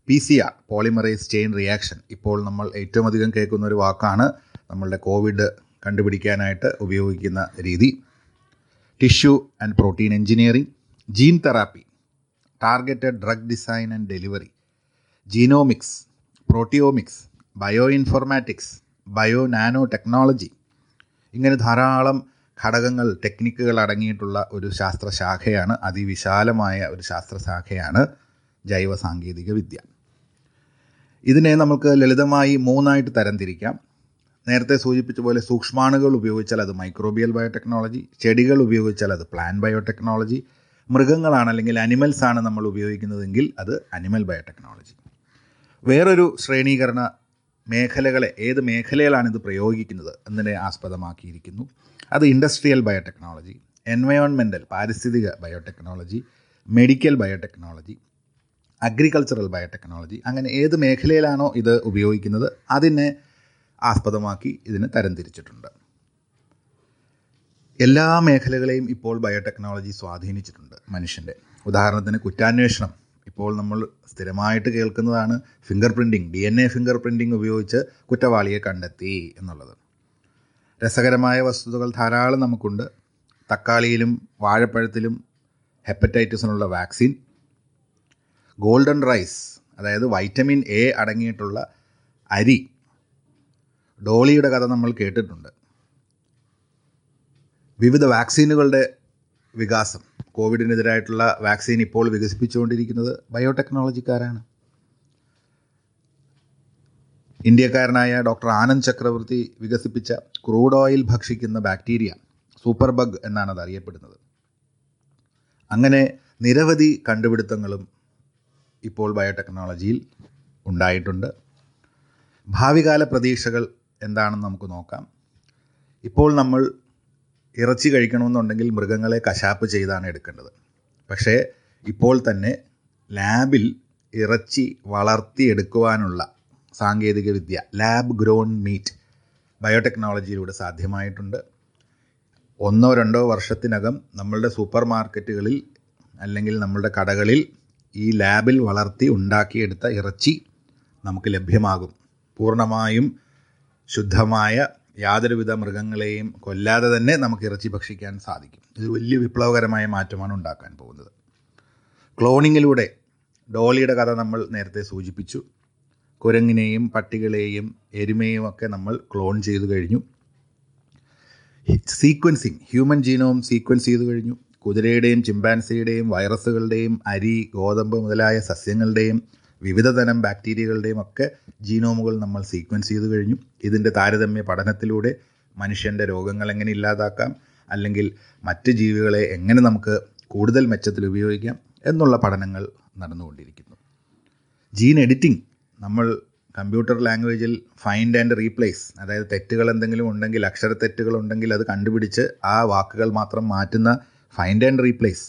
P C R polymerase chain reaction. ഇപ്പോൾ നമ്മൾ ഏറ്റവും അധികം കേൾക്കുന്ന ഒരു വാക്കാണ് നമ്മളുടെ കോവിഡ് കണ്ടുപിടിക്കാനായിട്ട് ഉപയോഗിക്കുന്ന രീതി. Tissue and protein engineering gene therapy targeted drug design and delivery genomics proteomics bioinformatics bionanotechnology. ഇങ്ങനെ ധാരാളം ഘടകങ്ങൾ ടെക്നിക്കുകൾ അടങ്ങിയിട്ടുള്ള ഒരു ശാസ്ത്രശാഖയാണ് അതിവിശാലമായ ഒരു ശാസ്ത്രശാഖയാണ് ജൈവ സാങ്കേതിക വിദ്യ. ഇതിനെ നമുക്ക് ലളിതമായി മൂന്നായിട്ട് തരംതിരിക്കാം. നേരത്തെ സൂചിപ്പിച്ച പോലെ സൂക്ഷ്മാണുകൾ ഉപയോഗിച്ചാൽ അത് മൈക്രോബിയൽ ബയോടെക്നോളജി ചെടികൾ ഉപയോഗിച്ചാൽ അത് പ്ലാൻ ബയോടെക്നോളജി മൃഗങ്ങളാണ് അല്ലെങ്കിൽ അനിമൽസ് ആണ് നമ്മൾ ഉപയോഗിക്കുന്നതെങ്കിൽ അത് അനിമൽ ബയോടെക്നോളജി വേറൊരു ശ്രേണീകരണ മേഖലകളെ ഏത് മേഖലയിലാണ് ഇത് പ്രയോഗിക്കുന്നത് എന്നതിനെ ആസ്പദമാക്കിയിരിക്കുന്നു. അത് ഇൻഡസ്ട്രിയൽ ബയോടെക്നോളജി എൻവയോൺമെന്റൽ പാരിസ്ഥിതിക biotechnology medical biotechnology agricultural biotechnology അങ്ങനെ ഏത് മേഖലയിലാണോ ഇത് ഉപയോഗിക്കുന്നത് അതിനെ ആസ്പദമാക്കി ഇതിന് തരംതിരിച്ചിട്ടുണ്ട് എല്ലാ മേഖലകളെയും ഇപ്പോൾ ബയോടെക്നോളജി സ്വാധീനിച്ചിട്ടുണ്ട് മനുഷ്യന്റെ. ഉദാഹരണത്തിന് കുറ്റാന്വേഷണം. ഇപ്പോൾ നമ്മൾ സ്ഥിരമായിട്ട് കേൾക്കുന്നതാണ് fingerprinting D N A fingerprinting ഉപയോഗിച്ച് കുറ്റവാളിയെ കണ്ടെത്തി എന്നുള്ളത്. രസകരമായ വസ്തുതകൾ ധാരാളം നമുക്കുണ്ട്. തക്കാളിയിലും വാഴപ്പഴത്തിലും ഹെപ്പറ്റൈറ്റിസിനുള്ള വാക്സിൻ ഗോൾഡൻ റൈസ് അതായത് വൈറ്റമിൻ എ അടങ്ങിയിട്ടുള്ള അരി. ഡോളിയുടെ കഥ നമ്മൾ കേട്ടിട്ടുണ്ട്. വിവിധ വാക്സിനുകളുടെ വികാസം. കോവിഡിനെതിരായിട്ടുള്ള വാക്സിൻ ഇപ്പോൾ വികസിപ്പിച്ചുകൊണ്ടിരിക്കുന്നത് ബയോടെക്നോളജിക്കാരാണ്. ഇന്ത്യക്കാരനായ ഡോക്ടർ ആനന്ദ് ചക്രവർത്തി വികസിപ്പിച്ച ക്രൂഡ് ഓയിൽ ഭക്ഷിക്കുന്ന ബാക്ടീരിയ സൂപ്പർ ബഗ് എന്നാണ് അത് അറിയപ്പെടുന്നത്. അങ്ങനെ നിരവധി കണ്ടുപിടുത്തങ്ങളും ഇപ്പോൾ ബയോടെക്നോളജിയിൽ ഉണ്ടായിട്ടുണ്ട്. ഭാവികാല പ്രതീക്ഷകൾ എന്താണെന്ന് നമുക്ക് നോക്കാം. ഇപ്പോൾ നമ്മൾ ഇറച്ചി കഴിക്കണമെന്നുണ്ടെങ്കിൽ മൃഗങ്ങളെ കശാപ്പ് ചെയ്താണ് എടുക്കേണ്ടത്. പക്ഷേ ഇപ്പോൾ തന്നെ ലാബിൽ ഇറച്ചി വളർത്തിയെടുക്കുവാനുള്ള സാങ്കേതിക വിദ്യ ലാബ് ഗ്രോൺ മീറ്റ് ബയോടെക്നോളജിയിലൂടെ സാധ്യമായിട്ടുണ്ട്. ഒന്നോ രണ്ടോ വർഷത്തിനകം നമ്മളുടെ സൂപ്പർ മാർക്കറ്റുകളിൽ അല്ലെങ്കിൽ നമ്മളുടെ കടകളിൽ ഈ ലാബിൽ വളർത്തി ഉണ്ടാക്കിയെടുത്ത ഇറച്ചി നമുക്ക് ലഭ്യമാകും. പൂർണമായും ശുദ്ധമായ യാതൊരുവിധ മൃഗങ്ങളെയും കൊല്ലാതെ തന്നെ നമുക്ക് ഇറച്ചി ഭക്ഷിക്കാൻ സാധിക്കും. ഇത് വലിയ വിപ്ലവകരമായ മാറ്റമാണ് ഉണ്ടാക്കാൻ പോകുന്നത്. ക്ലോണിങ്ങിലൂടെ ഡോളിയുടെ കഥ നമ്മൾ നേരത്തെ സൂചിപ്പിച്ചു. കുരങ്ങിനെയും പട്ടികളെയും എരുമയും ഒക്കെ നമ്മൾ ക്ലോൺ ചെയ്തു കഴിഞ്ഞു. സീക്വൻസിങ് ഹ്യൂമൻ ജീനോം സീക്വൻസ് ചെയ്തു കഴിഞ്ഞു. കുതിരയുടെയും ചിമ്പാൻസിയുടെയും വൈറസുകളുടെയും അരി ഗോതമ്പ് മുതലായ സസ്യങ്ങളുടെയും വിവിധ തരം ബാക്ടീരിയകളുടെയും ഒക്കെ ജീനോമുകൾ നമ്മൾ സീക്വൻസ് ചെയ്തു കഴിഞ്ഞു. ഇതിന്റെ താരതമ്യ പഠനത്തിലൂടെ മനുഷ്യന്റെ രോഗങ്ങൾ എങ്ങനെ ഇല്ലാതാക്കാം അല്ലെങ്കിൽ മറ്റ് ജീവികളെ എങ്ങനെ നമുക്ക് കൂടുതൽ മെച്ചത്തിൽ ഉപയോഗിക്കാം എന്നുള്ള പഠനങ്ങൾ നടന്നുകൊണ്ടിരിക്കുന്നു. ജീൻ എഡിറ്റിംഗ് നമ്മൾ കമ്പ്യൂട്ടർ ലാംഗ്വേജിൽ ഫൈൻഡ് ആൻഡ് റീപ്ലേസ് അതായത് തെറ്റുകൾ എന്തെങ്കിലും ഉണ്ടെങ്കിൽ അക്ഷര തെറ്റുകൾ ഉണ്ടെങ്കിൽ അത് കണ്ടുപിടിച്ച് ആ വാക്കുകൾ മാത്രം മാറ്റുന്ന ഫൈൻഡ് ആൻഡ് റീപ്ലേസ്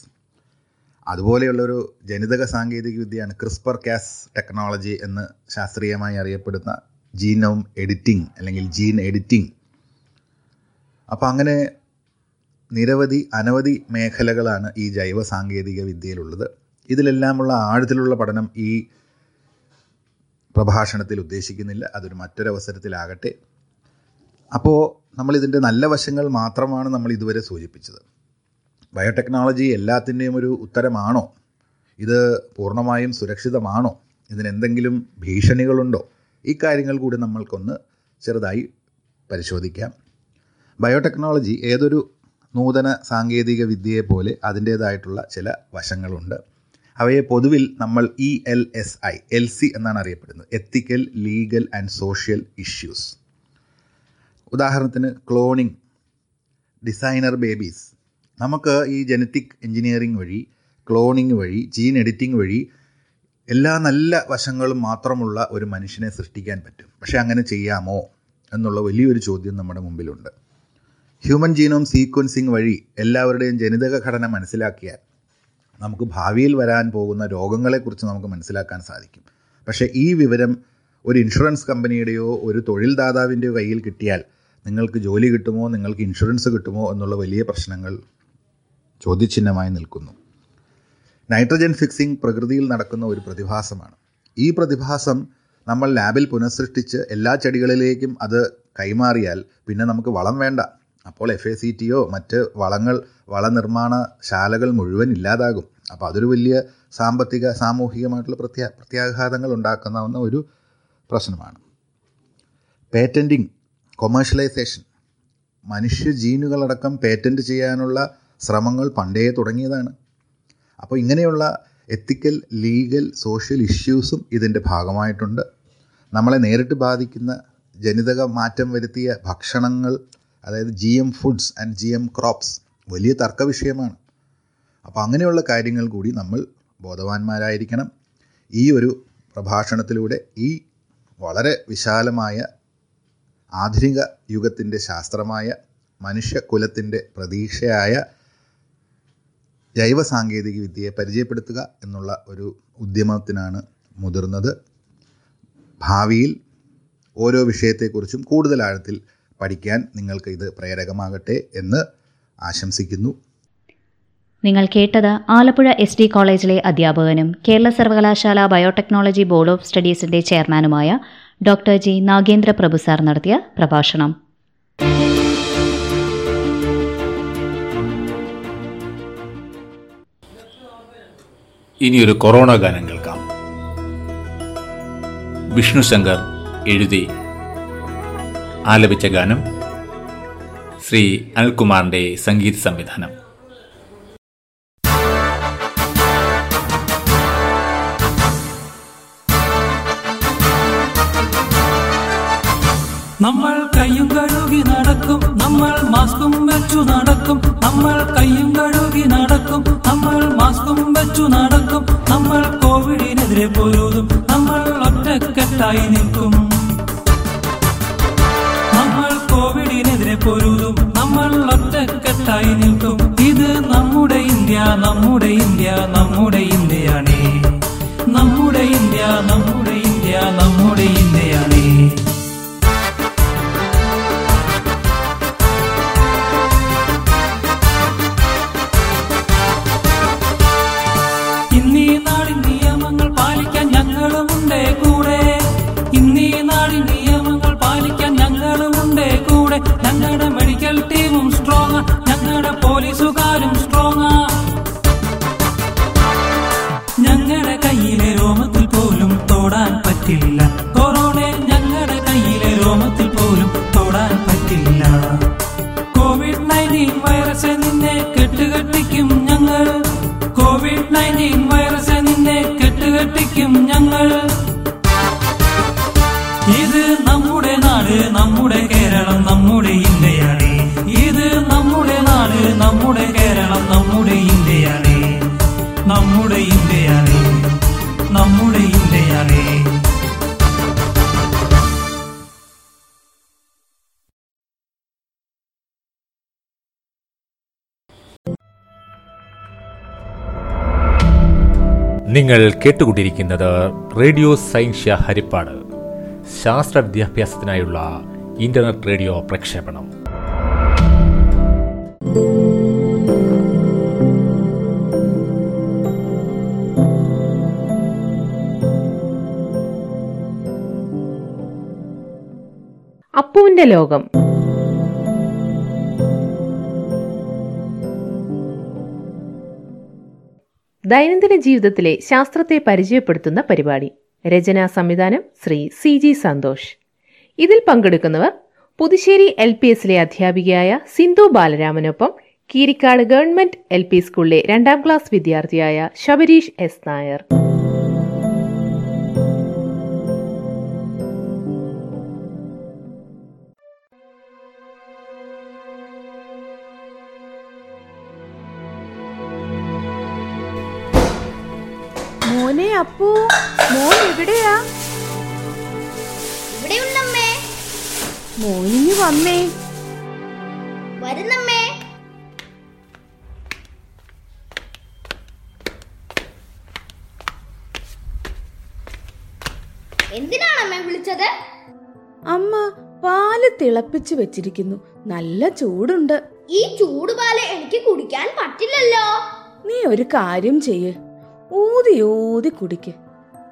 അതുപോലെയുള്ളൊരു ജനിതക സാങ്കേതിക വിദ്യയാണ് ക്രിസ്പർ കാസ് ടെക്നോളജി എന്ന് ശാസ്ത്രീയമായി അറിയപ്പെടുന്ന ജീനോം എഡിറ്റിംഗ് അല്ലെങ്കിൽ ജീൻ എഡിറ്റിംഗ് അപ്പോൾ അങ്ങനെ നിരവധി അനവധി മേഖലകളാണ് ഈ ജൈവ സാങ്കേതിക വിദ്യയിലുള്ളത്. ഇതിലെല്ലാമുള്ള ആഴത്തിലുള്ള പഠനം ഈ പ്രഭാഷണത്തിൽ ഉദ്ദേശിക്കുന്നില്ല. അതൊരു മറ്റൊരവസരത്തിലാകട്ടെ. അപ്പോൾ നമ്മളിതിന്റെ നല്ല വശങ്ങൾ മാത്രമാണ് നമ്മൾ ഇതുവരെ സൂചിപ്പിച്ചത്. ബയോടെക്നോളജി എല്ലാത്തിന്റെയും ഒരു ഉത്തരമാണോ? ഇത് പൂർണമായും സുരക്ഷിതമാണോ? ഇതിനെന്തെങ്കിലും ഭീഷണികളുണ്ടോ? ഈ കാര്യങ്ങൾ കൂടി നമ്മൾക്കൊന്ന് ചെറുതായി പരിശോധിക്കാം. ബയോടെക്നോളജി ഏതൊരു നൂതന സാങ്കേതിക വിദ്യയെ പോലെ അതിന്റേതായിട്ടുള്ള ചില വശങ്ങളുണ്ട്. അവയെ പൊതുവിൽ നമ്മൾ E L S I L C എന്നാണ് അറിയപ്പെടുന്നത്. Ethical legal and social issues ഉദാഹരണത്തിന് ക്ലോണിംഗ് ഡിസൈനർ ബേബീസ് നമുക്ക് ഈ ജനറ്റിക് എഞ്ചിനീയറിംഗ് വഴി ക്ലോണിംഗ് വഴി ജീൻ എഡിറ്റിംഗ് വഴി എല്ലാ നല്ല വശങ്ങളും മാത്രമുള്ള ഒരു മനുഷ്യനെ സൃഷ്ടിക്കാൻ പറ്റും. പക്ഷേ അങ്ങനെ ചെയ്യാമോ എന്നുള്ള വലിയൊരു ചോദ്യം നമ്മുടെ മുമ്പിലുണ്ട്. ഹ്യൂമൻ ജീനോം സീക്വൻസിങ് വഴി എല്ലാവരുടെയും ജനിതക ഘടന മനസ്സിലാക്കിയാൽ നമുക്ക് ഭാവിയിൽ വരാൻ പോകുന്ന രോഗങ്ങളെക്കുറിച്ച് നമുക്ക് മനസ്സിലാക്കാൻ സാധിക്കും. പക്ഷേ ഈ വിവരം ഒരു ഇൻഷുറൻസ് കമ്പനിയുടെയോ ഒരു തൊഴിൽദാതാവിന്റെയോ കയ്യിൽ കിട്ടിയാൽ നിങ്ങൾക്ക് ജോലി കിട്ടുമോ നിങ്ങൾക്ക് ഇൻഷുറൻസ് കിട്ടുമോ എന്നുള്ള വലിയ പ്രശ്നങ്ങൾ ചോദ്യചിഹ്നമായി നിൽക്കുന്നു. നൈട്രജൻ ഫിക്സിംഗ് പ്രകൃതിയിൽ നടക്കുന്ന ഒരു പ്രതിഭാസമാണ്. ഈ പ്രതിഭാസം നമ്മൾ ലാബിൽ പുനഃസൃഷ്ടിച്ച് എല്ലാ ചെടികളിലേക്കും അത് കൈമാറിയാൽ പിന്നെ നമുക്ക് വളം വേണ്ട. അപ്പോൾ എഫ് എ സി ടി ഓ മറ്റ് വളങ്ങൾ വളനിർമ്മാണ ശാലകൾ മുഴുവൻ ഇല്ലാതാകും. അപ്പോൾ അതൊരു വലിയ സാമ്പത്തിക സാമൂഹികമായിട്ടുള്ള പ്രത്യാ പ്രത്യാഘാതങ്ങൾ ഉണ്ടാക്കുന്ന ഒരു പ്രശ്നമാണ്. പേറ്റന്റിങ് കൊമേഴ്ഷ്യലൈസേഷൻ മനുഷ്യ ജീനുകളടക്കം പേറ്റന്റ് ചെയ്യാനുള്ള ശ്രമങ്ങൾ പണ്ടേ തുടങ്ങിയതാണ്. അപ്പോൾ ഇങ്ങനെയുള്ള എത്തിക്കൽ ലീഗൽ സോഷ്യൽ ഇഷ്യൂസും ഇതിന്റെ ഭാഗമായിട്ടുണ്ട്. നമ്മളെ നേരിട്ട് ബാധിക്കുന്ന ജനിതക മാറ്റം വരുത്തിയ ഭക്ഷണങ്ങൾ അതായത് G M foods and G M crops വലിയ തർക്ക വിഷയമാണ് അപ്പോൾ അങ്ങനെയുള്ള കാര്യങ്ങൾ കൂടി നമ്മൾ ബോധവാന്മാരായിരിക്കണം. ഈ ഒരു പ്രഭാഷണത്തിലൂടെ ഈ വളരെ വിശാലമായ ആധുനിക യുഗത്തിന്റെ ശാസ്ത്രമായ മനുഷ്യകുലത്തിന്റെ പ്രതീക്ഷയായ ജൈവ സാങ്കേതിക വിദ്യയെ പരിചയപ്പെടുത്തുക എന്നുള്ള ഒരു ഉദ്യമത്തിനാണ് മുതിർന്നത്. ഭാവിയിൽ ഓരോ വിഷയത്തെക്കുറിച്ചും കൂടുതൽ ആഴത്തിൽ പഠിക്കാൻ നിങ്ങൾക്ക് ഇത് പ്രേരകമാകട്ടെ എന്ന് ആശംസിക്കുന്നു. നിങ്ങൾ കേട്ടത് ആലപ്പുഴ എസ് ഡി കോളേജിലെ അധ്യാപകനും കേരള സർവകലാശാല ബയോടെക്നോളജി ബോർഡ് ഓഫ് സ്റ്റഡീസിന്റെ ചെയർമാനുമായ doctor G Nagendra Prabhu sir നടത്തിയ പ്രഭാഷണം. ഇനിയൊരു കൊറോണ ഗാനം കേൾക്കാം. വിഷ്ണു ശങ്കർ എഴുതി ആലപിച്ച ഗാനം ശ്രീ അനിൽകുമാറിന്റെ സംഗീത സംവിധാനം. നമ്മൾ കയ്യും കഴുകി നടക്കും നമ്മൾ മാസ്കും വെച്ചു നടക്കും നമ്മൾ കയ്യും കഴുകി നടക്കും നമ്മൾ മാസ്കും വെച്ചു നടക്കും നമ്മൾ കോവിഡിനെതിരെ പൊരുതും നമ്മൾ ഒറ്റക്കെട്ടായി നിൽക്കും. പൊരുതും. നമ്മൾ ഒറ്റക്കെട്ടായി നിൽക്കും. ഇത് നമ്മുടെ ഇന്ത്യ നമ്മുടെ ഇന്ത്യ നമ്മുടെ ഇന്ത്യയാണേ. നമ്മുടെ ഇന്ത്യ നമ്മുടെ ഇന്ത്യ നമ്മുടെ ഇന്ത്യയാണേ. കൂടെ ഞങ്ങളുടെ മെഡിക്കൽ ടീമും സ്ട്രോങ് ഞങ്ങളുടെ പോലീസുകാരും സ്ട്രോങ് നിങ്ങൾ കേട്ടുകൊണ്ടിരിക്കുന്നത് റേഡിയോ സയൻഷ്യ ഹരിപ്പാട്. ശാസ്ത്ര വിദ്യാഭ്യാസത്തിനായുള്ള ഇന്റർനെറ്റ് റേഡിയോ പ്രക്ഷേപണം. അപ്പുവിന്റെ ലോകം. ദൈനംദിന ജീവിതത്തിലെ ശാസ്ത്രത്തെ പരിചയപ്പെടുത്തുന്ന പരിപാടി. രചനാ സംവിധാനം ശ്രീ സി ജി സന്തോഷ്. ഇതിൽ പങ്കെടുക്കുന്നവർ പുതുശ്ശേരി എൽ പി എസിലെ അധ്യാപികയായ സിന്ധു ബാലരാമനൊപ്പം കീരിക്കാട് ഗവൺമെന്റ് എൽ പി സ്കൂളിലെ രണ്ടാം ക്ലാസ് വിദ്യാർത്ഥിയായ ശബരീഷ് എസ് നായർ. മോനെ അപ്പു മോൻ എവിടെയാ? ഇവിടെയുണ്ടമ്മേ. മോനിഞ്ഞു വന്നേ. വരുന്നമ്മേ. എന്തിനാണമ്മേ വിളിച്ചത്? അമ്മ പാൽ തിളപ്പിച്ചു വെച്ചിരിക്കുന്നു. നല്ല ചൂടുണ്ട്. ഈ ചൂട് ചൂടുപാൽ എനിക്ക് കുടിക്കാൻ പറ്റില്ലല്ലോ. നീ ഒരു കാര്യം ചെയ്യ്. ഊതി ഊതി കുടിക്ക്.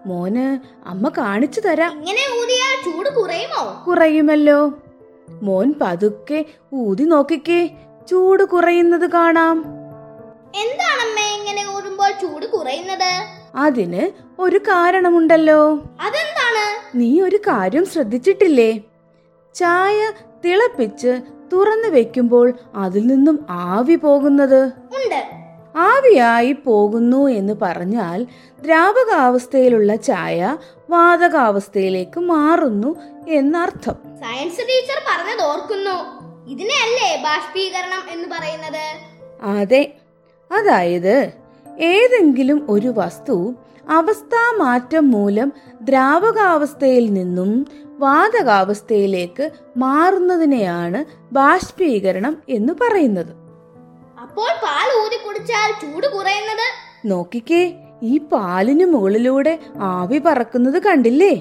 മോന് അമ്മ കാണിച്ചു തരാം. ഇങ്ങനെ ഊതിയാൽ ചൂട് കുറയുമോ? കുറയുമല്ലോ. മോൻ പതുക്കെ ഊതി നോക്കിക്കേ. ചൂട് കുറയുന്നത് കാണാം. എന്താണമ്മേ ഇങ്ങനെ ഊതുമ്പോൾ ചൂട് കുറയുന്നത്? അതിന് ഒരു കാരണമുണ്ടല്ലോ. അതെന്താണ്? നീ ഒരു കാര്യം ശ്രദ്ധിച്ചിട്ടില്ലേ? ചായ തിളപ്പിച്ച് തുറന്നു വെക്കുമ്പോൾ അതിൽ നിന്നും ആവി പോകുന്നത്. ഉണ്ട്. ആവിയായി പോകുന്നു എന്ന് പറഞ്ഞാൽ ദ്രാവകാവസ്ഥയിലുള്ള ചായ വാതകാവസ്ഥയിലേക്ക് മാറുന്നു എന്നർത്ഥം. സയൻസ് ടീച്ചർ പറഞ്ഞത് ഓർക്കുന്നു. ഇതിനെയല്ലേ ബാഷ്പീകരണം എന്ന് പറയുന്നത്? അതെ. അതായത് ഏതെങ്കിലും ഒരു വസ്തു അവസ്ഥാമാറ്റം മൂലം ദ്രാവകാവസ്ഥയിൽ നിന്നും വാതകാവസ്ഥയിലേക്ക് മാറുന്നതിനെയാണ് ബാഷ്പീകരണം എന്ന് പറയുന്നത്. അപ്പോൾ പാൽ ഊതി കുടിച്ചാൽ ചൂട് കുറയുന്നത്? നോക്കിക്കേ ഈ പാലിന് മുകളിലൂടെ ആവി പറക്കുന്നത് കണ്ടില്ലേ?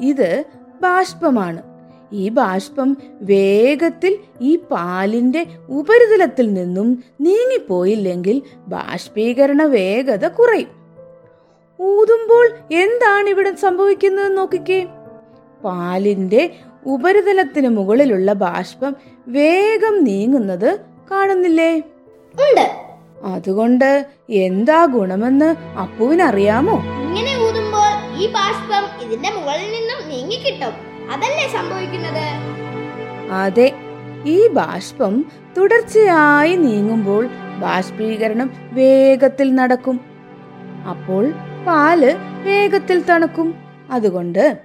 ഇത് ബാഷ്പമാണ്. ഈ ബാഷ്പം വേഗത്തിൽ ഈ പാലിന്റെ ഉപരിതലത്തിൽ നിന്നും നീങ്ങിപ്പോയില്ലെങ്കിൽ ബാഷ്പീകരണ വേഗത കുറയും. ഊതുമ്പോൾ എന്താണ് ഇവിടെ സംഭവിക്കുന്നത് നോക്കിക്കേ? പാലിന്റെ ഉപരിതലത്തിന് മുകളിലുള്ള ബാഷ്പം വേഗം നീങ്ങുന്നത് കാണുന്നില്ലേ? ഉണ്ട്. അതുകൊണ്ട് എന്താ ഗുണമെന്ന് അപ്പുവിനറിയാമോ? ഇങ്ങനെ ഊതുമ്പോൾ ഈ ബാഷ്പം ഇതിന്റെ മുകളിൽ നിന്നും നീങ്ങിക്കിട്ടും. അതല്ലേ സംഭവിക്കുന്നത്? അതെ ഈ ബാഷ്പം തുടർച്ചയായി നീങ്ങുമ്പോൾ ബാഷ്പീകരണം വേഗത്തിൽ നടക്കും. അപ്പോൾ പാൽ വേഗത്തിൽ തണുക്കും. അതുകൊണ്ട്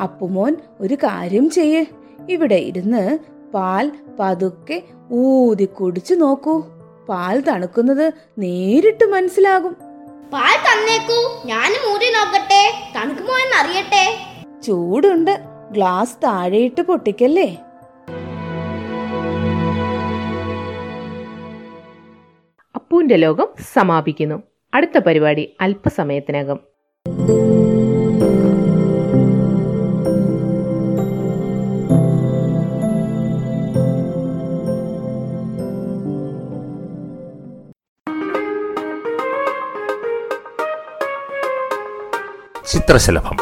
അപ്പുമോൻ ഒരു കാര്യം ചെയ്യേ. ഇവിടെ ഇരുന്ന് പാൽ പതുക്കെ ഊതി കുടിച്ചു നോക്കൂ. പാൽ തണുക്കുന്നത് നേരിട്ട് മനസ്സിലാകും. പാൽ തന്നേക്കൂ. ഞാനും മൂടി നോക്കട്ടെ. തണുക്കുമോ എന്ന് അറിയട്ടെ ചൂടുണ്ട്. ഗ്ലാസ് താഴെയിട്ട് പൊട്ടിക്കല്ലേ? അപ്പൂന്റെ ലോകം സമാപിക്കുന്നു. അടുത്ത പരിപാടി അല്പസമയത്തിനകം. ചിത്രശലഭം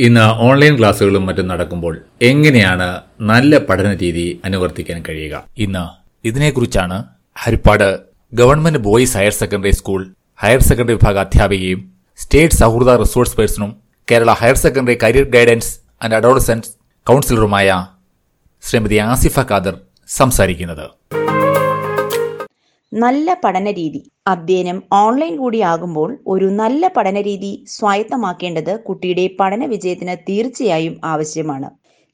ഇന്ന് ഓൺലൈൻ ക്ലാസ്സുകളും മറ്റും നടക്കുമ്പോൾ എങ്ങനെയാണ് നല്ല പഠന രീതി അനുവർത്തിക്കാൻ കഴിയുക? ഇന്ന് ഇതിനെക്കുറിച്ചാണ് Harippad government boys higher secondary school higher secondary വിഭാഗ അധ്യാപികയും സ്റ്റേറ്റ് സൗഹൃദ resource പേഴ്സണും Kerala higher secondary career guidance and adolescence കൗൺസിലറുമായ Shrimati Asifa Khader സംസാരിക്കുന്നത്. നല്ല പഠനരീതി. അധ്യയനം ഓൺലൈൻ കൂടിയാകുമ്പോൾ ഒരു നല്ല പഠനരീതി സ്വായത്തമാക്കേണ്ടത് കുട്ടിയുടെ പഠന വിജയത്തിന് തീർച്ചയായും ആവശ്യമാണ്.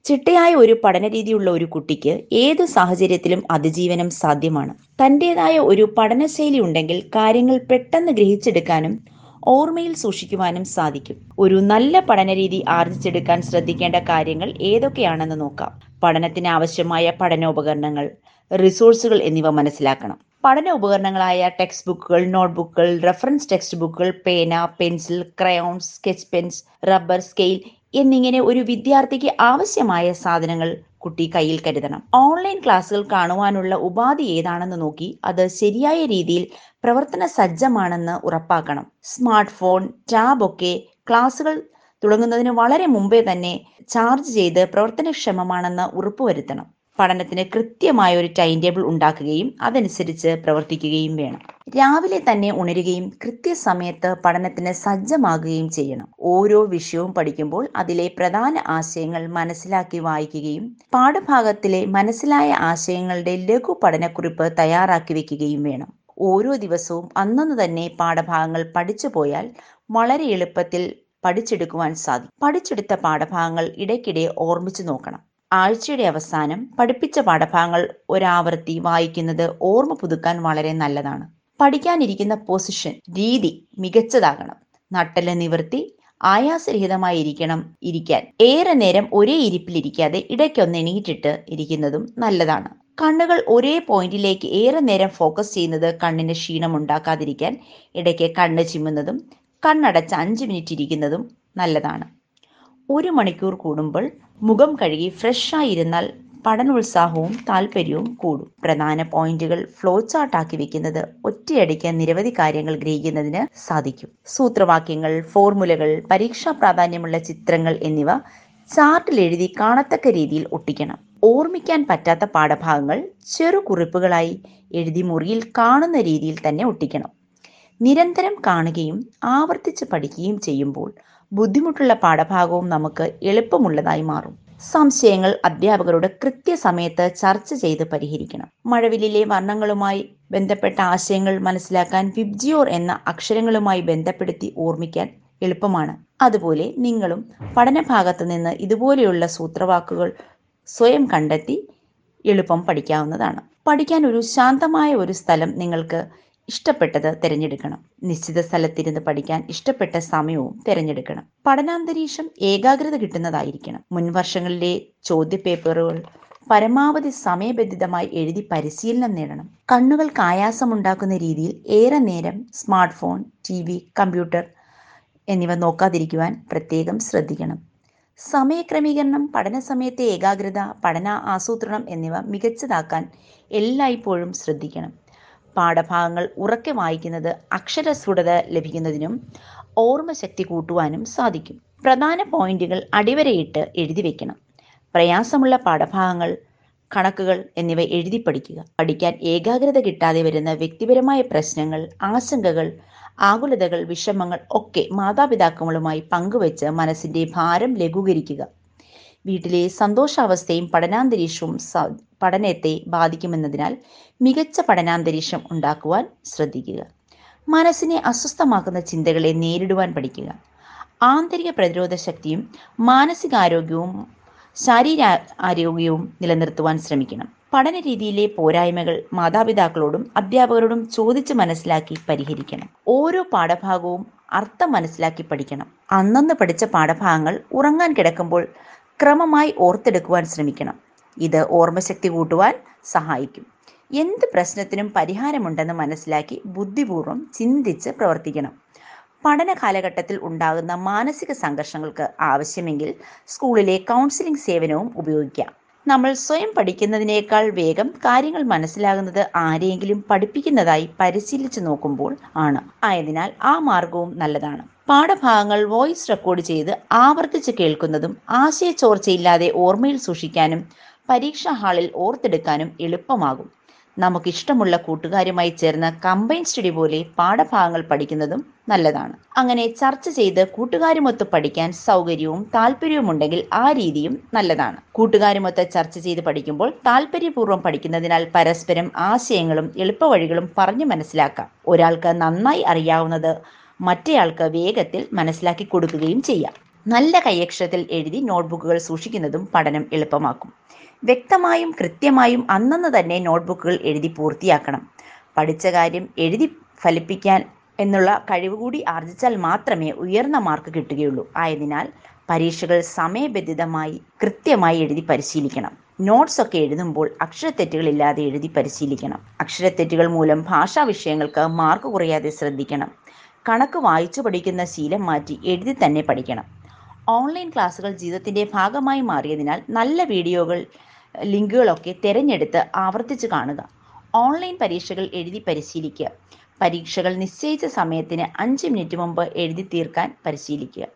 ചിട്ടയായ ഒരു പഠനരീതിയുള്ള ഒരു കുട്ടിക്ക് ഏതു സാഹചര്യത്തിലും അതിജീവനം സാധ്യമാണ്. തന്റെതായ ഒരു പഠനശൈലി ഉണ്ടെങ്കിൽ കാര്യങ്ങൾ പെട്ടെന്ന് ഗ്രഹിച്ചെടുക്കാനും ഓർമ്മയിൽ സൂക്ഷിക്കുവാനും സാധിക്കും. ഒരു നല്ല പഠനരീതി ആർജിച്ചെടുക്കാൻ ശ്രദ്ധിക്കേണ്ട കാര്യങ്ങൾ ഏതൊക്കെയാണെന്ന് നോക്കാം. പഠനത്തിന് ആവശ്യമായ പഠനോപകരണങ്ങൾ റിസോഴ്സുകൾ എന്നിവ മനസ്സിലാക്കണം. പഠന ഉപകരണങ്ങളായ ടെക്സ്റ്റ് ബുക്കുകൾ നോട്ട്ബുക്കുകൾ റെഫറൻസ് ടെക്സ്റ്റ് ബുക്കുകൾ പേന pencil crayons sketch pens rubber scale എന്നിങ്ങനെ ഒരു വിദ്യാർത്ഥിക്ക് ആവശ്യമായ സാധനങ്ങൾ കുട്ടി കയ്യിൽ കരുതണം. ഓൺലൈൻ ക്ലാസ്സുകൾ കാണുവാനുള്ള ഉപാധി ഏതാണെന്ന് നോക്കി അത് ശരിയായ രീതിയിൽ പ്രവർത്തന സജ്ജമാണെന്ന് ഉറപ്പാക്കണം. സ്മാർട്ട് ഫോൺ ടാബ് ഒക്കെ ക്ലാസ്സുകൾ തുടങ്ങുന്നതിന് വളരെ മുമ്പേ തന്നെ ചാർജ് ചെയ്ത് പ്രവർത്തനക്ഷമമാണെന്ന് ഉറപ്പുവരുത്തണം. പഠനത്തിന് കൃത്യമായ ഒരു ടൈം ടേബിൾ ഉണ്ടാക്കുകയും അതനുസരിച്ച് പ്രവർത്തിക്കുകയും വേണം. രാവിലെ തന്നെ ഉണരുകയും കൃത്യസമയത്ത് പഠനത്തിന് സജ്ജമാകുകയും ചെയ്യണം. ഓരോ വിഷയവും പഠിക്കുമ്പോൾ അതിലെ പ്രധാന ആശയങ്ങൾ മനസ്സിലാക്കി വായിക്കുകയും പാഠഭാഗത്തിലെ മനസ്സിലായ ആശയങ്ങളുടെ ലഘു പഠനക്കുറിപ്പ് തയ്യാറാക്കി വെക്കുകയും വേണം. ഓരോ ദിവസവും അന്നന്ന് തന്നെ പാഠഭാഗങ്ങൾ പഠിച്ചു പോയാൽ വളരെ എളുപ്പത്തിൽ പഠിച്ചെടുക്കുവാൻ സാധിക്കും. പഠിച്ചെടുത്ത പാഠഭാഗങ്ങൾ ഇടയ്ക്കിടെ ഓർമ്മിച്ചു നോക്കണം. ആഴ്ചയുടെ അവസാനം പഠിപ്പിച്ച പാഠഭാഗങ്ങൾ ഒരാവർത്തി വായിക്കുന്നത് ഓർമ്മ പുതുക്കാൻ വളരെ നല്ലതാണ്. പഠിക്കാനിരിക്കുന്ന പൊസിഷൻ രീതി മികച്ചതാകണം. നട്ടൽ നിവർത്തി ആയാസരഹിതമായി ഇരിക്കണം ഇരിക്കാൻ. ഏറെ നേരം ഒരേ ഇരിപ്പിലിരിക്കാതെ ഇടയ്ക്കൊന്ന് എണീറ്റിട്ട് ഇരിക്കുന്നതും നല്ലതാണ്. കണ്ണുകൾ ഒരേ പോയിന്റിലേക്ക് ഏറെ നേരം ഫോക്കസ് ചെയ്യുന്നത് കണ്ണിന് ക്ഷീണം ഉണ്ടാക്കാതിരിക്കാൻ ഇടയ്ക്ക് കണ്ണ് ചിമ്മുന്നതും കണ്ണടച്ച് അഞ്ച് മിനിറ്റ് ഇരിക്കുന്നതും നല്ലതാണ്. ഒരു മണിക്കൂർ കൂടുമ്പോൾ മുഖം കഴുകി ഫ്രഷായിരുന്നാൽ പഠനോത്സാഹവും താല്പര്യവും കൂടും. പ്രധാന പോയിന്റുകൾ ഫ്ലോ ചാർട്ട് ആക്കി വെക്കുന്നത് ഒറ്റയടിക്ക് നിരവധി കാര്യങ്ങൾ ഗ്രഹിക്കുന്നതിന് സാധിക്കും. സൂത്രവാക്യങ്ങൾ ഫോർമുലകൾ പരീക്ഷാ പ്രാധാന്യമുള്ള ചിത്രങ്ങൾ എന്നിവ ചാർട്ടിൽ എഴുതി കാണത്തക്ക രീതിയിൽ ഒട്ടിക്കണം. ഓർമ്മിക്കാൻ പറ്റാത്ത പാഠഭാഗങ്ങൾ ചെറു കുറിപ്പുകളായി എഴുതി മുറിയിൽ കാണുന്ന രീതിയിൽ തന്നെ ഒട്ടിക്കണം. നിരന്തരം കാണുകയും ആവർത്തിച്ച് പഠിക്കുകയും ചെയ്യുമ്പോൾ ബുദ്ധിമുട്ടുള്ള പാഠഭാഗവും നമുക്ക് എളുപ്പമുള്ളതായി മാറും. സംശയങ്ങൾ അധ്യാപകരോട് കൃത്യസമയത്ത് ചർച്ച ചെയ്ത് പരിഹരിക്കണം. മഴവില്ലിലെ വർണങ്ങളുമായി ബന്ധപ്പെട്ട ആശയങ്ങൾ മനസ്സിലാക്കാൻ വിബ്ജിയോർ എന്ന അക്ഷരങ്ങളുമായി ബന്ധപ്പെടുത്തി ഓർമ്മിക്കാൻ എളുപ്പമാണ്. അതുപോലെ നിങ്ങളും പഠനഭാഗത്ത് നിന്ന് ഇതുപോലെയുള്ള സൂത്രവാക്കുകൾ സ്വയം കണ്ടെത്തി എളുപ്പം പഠിക്കാവുന്നതാണ്. പഠിക്കാൻ ഒരു ശാന്തമായ ഒരു സ്ഥലം നിങ്ങൾക്ക് ഇഷ്ടപ്പെട്ടത് തിരഞ്ഞെടുക്കണം. നിശ്ചിത സ്ഥലത്തിരുന്ന് പഠിക്കാൻ ഇഷ്ടപ്പെട്ട സമയവും തിരഞ്ഞെടുക്കണം. പഠനാന്തരീക്ഷം ഏകാഗ്രത കിട്ടുന്നതായിരിക്കണം. മുൻവർഷങ്ങളിലെ ചോദ്യപേപ്പറുകൾ പരമാവധി സമയബന്ധിതമായി എഴുതി പരിശീലനം നേടണം. കണ്ണുകൾക്ക് ആയാസമുണ്ടാക്കുന്ന രീതിയിൽ ഏറെ നേരം smartphone T V computer എന്നിവ നോക്കാതിരിക്കുവാൻ പ്രത്യേകം ശ്രദ്ധിക്കണം. സമയക്രമീകരണം പഠന സമയത്തെ ഏകാഗ്രത പഠന ആസൂത്രണം എന്നിവ മികച്ചതാക്കാൻ എല്ലായ്പ്പോഴും ശ്രദ്ധിക്കണം. പാഠഭാഗങ്ങൾ ഉറക്കെ വായിക്കുന്നത് അക്ഷരസ്ഫുടത ലഭിക്കുന്നതിനും ഓർമ്മശക്തി കൂട്ടുവാനും സാധിക്കും. പ്രധാന പോയിന്റുകൾ അടിവരയിട്ട് എഴുതി വെക്കണം. പ്രയാസമുള്ള പാഠഭാഗങ്ങൾ കണക്കുകൾ എന്നിവ എഴുതി പഠിക്കുക. പഠിക്കാൻ ഏകാഗ്രത കിട്ടാതെ വരുന്ന വ്യക്തിപരമായ പ്രശ്നങ്ങൾ ആശങ്കകൾ ആകുലതകൾ വിഷമങ്ങൾ ഒക്കെ മാതാപിതാക്കളുമായി പങ്കുവെച്ച് മനസ്സിന്റെ ഭാരം ലഘൂകരിക്കുക. വീട്ടിലെ സന്തോഷാവസ്ഥയും പഠനാന്തരീക്ഷവും പഠനത്തെ ബാധിക്കുമെന്നതിനാൽ മികച്ച പഠനാന്തരീക്ഷം ഉണ്ടാക്കുവാൻ ശ്രദ്ധിക്കുക. മനസ്സിനെ അസ്വസ്ഥമാക്കുന്ന ചിന്തകളെ നേരിടുവാൻ പഠിക്കുക. ആന്തരിക പ്രതിരോധ ശക്തിയും മാനസികാരോഗ്യവും ശാരീര ആരോഗ്യവും നിലനിർത്തുവാൻ ശ്രമിക്കണം. പഠന രീതിയിലെ പോരായ്മകൾ മാതാപിതാക്കളോടും അധ്യാപകരോടും ചോദിച്ച് മനസ്സിലാക്കി പരിഹരിക്കണം. ഓരോ പാഠഭാഗവും അർത്ഥം മനസ്സിലാക്കി പഠിക്കണം. അന്നന്ന് പഠിച്ച പാഠഭാഗങ്ങൾ ഉറങ്ങാൻ കിടക്കുമ്പോൾ ക്രമമായി ഓർത്തെടുക്കുവാൻ ശ്രമിക്കണം. ഇത് ഓർമ്മശക്തി കൂട്ടുവാൻ സഹായിക്കും. എന്ത് പ്രശ്നത്തിനും പരിഹാരമുണ്ടെന്ന് മനസ്സിലാക്കി ബുദ്ധിപൂർവം ചിന്തിച്ച് പ്രവർത്തിക്കണം. പഠന കാലഘട്ടത്തിൽ ഉണ്ടാകുന്ന മാനസിക സംഘർഷങ്ങൾക്ക് ആവശ്യമെങ്കിൽ സ്കൂളിലെ കൗൺസിലിംഗ് സേവനവും ഉപയോഗിക്കാം. നമ്മൾ സ്വയം പഠിക്കുന്നതിനേക്കാൾ വേഗം കാര്യങ്ങൾ മനസ്സിലാകുന്നത് ആരെയെങ്കിലും പഠിപ്പിക്കുന്നതായി പരിശീലിച്ചു നോക്കുമ്പോൾ ആണ്. ആയതിനാൽ ആ മാർഗവും നല്ലതാണ്. പാഠഭാഗങ്ങൾ വോയിസ് റെക്കോർഡ് ചെയ്ത് ആവർത്തിച്ച് കേൾക്കുന്നതും ആശയച്ചോർച്ചയില്ലാതെ ഓർമ്മയിൽ സൂക്ഷിക്കാനും പരീക്ഷാ ഹാളിൽ ഓർത്തെടുക്കാനും എളുപ്പമാകും. നമുക്ക് ഇഷ്ടമുള്ള കൂട്ടുകാരുമായി ചേർന്ന് കമ്പൈൻ സ്റ്റഡി പോലെ പാഠഭാഗങ്ങൾ പഠിക്കുന്നതും നല്ലതാണ്. അങ്ങനെ ചർച്ച ചെയ്ത് കൂട്ടുകാരുമൊത്ത് പഠിക്കാൻ സൗകര്യവും താല്പര്യവും ഉണ്ടെങ്കിൽ ആ രീതിയും നല്ലതാണ്. കൂട്ടുകാരുമൊത്ത് ചർച്ച ചെയ്ത് പഠിക്കുമ്പോൾ താല്പര്യപൂർവം പഠിക്കുന്നതിനാൽ പരസ്പരം ആശയങ്ങളും എളുപ്പവഴികളും പറഞ്ഞു മനസ്സിലാക്കാം. ഒരാൾക്ക് നന്നായി അറിയാവുന്നത് മറ്റേയാൾക്ക് വേഗത്തിൽ മനസ്സിലാക്കി കൊടുക്കുകയും ചെയ്യാം. നല്ല കൈയക്ഷരത്തിൽ എഴുതി നോട്ട്ബുക്കുകൾ സൂക്ഷിക്കുന്നതും പഠനം എളുപ്പമാക്കും. വ്യക്തമായും കൃത്യമായും അന്നന്ന് തന്നെ നോട്ട്ബുക്കുകൾ എഴുതി പൂർത്തിയാക്കണം. പഠിച്ച കാര്യം എഴുതി ഫലിപ്പിക്കാൻ എന്നുള്ള കഴിവ് കൂടി ആർജിച്ചാൽ മാത്രമേ ഉയർന്ന മാർക്ക് കിട്ടുകയുള്ളൂ. ആയതിനാൽ പരീക്ഷകൾ സമയബന്ധിതമായി കൃത്യമായി എഴുതി പരിശീലിക്കണം. നോട്ട്സ് ഒക്കെ എഴുതുമ്പോൾ അക്ഷരത്തെറ്റുകളില്ലാതെ എഴുതി പരിശീലിക്കണം. അക്ഷരത്തെറ്റുകൾ മൂലം ഭാഷാ വിഷയങ്ങൾക്ക് മാർക്ക് കുറയാതെ ശ്രദ്ധിക്കണം. കണക്ക് വായിച്ചു പഠിക്കുന്ന ശീലം മാറ്റി എഴുതി തന്നെ പഠിക്കണം. ഓൺലൈൻ ക്ലാസ്സുകൾ ജീവിതത്തിന്റെ ഭാഗമായി മാറിയതിനാൽ നല്ല വീഡിയോകൾ ലിങ്കുകളൊക്കെ തിരഞ്ഞെടുത്ത് ആവർത്തിച്ച് കാണുക. ഓൺലൈൻ പരീക്ഷകൾ എഴുതി പരിശീലിക്കുക. പരീക്ഷകൾ നിശ്ചയിച്ച സമയത്തിന് അഞ്ച് മിനിറ്റ് മുമ്പ് എഴുതി തീർക്കാൻ പരിശീലിക്കുക.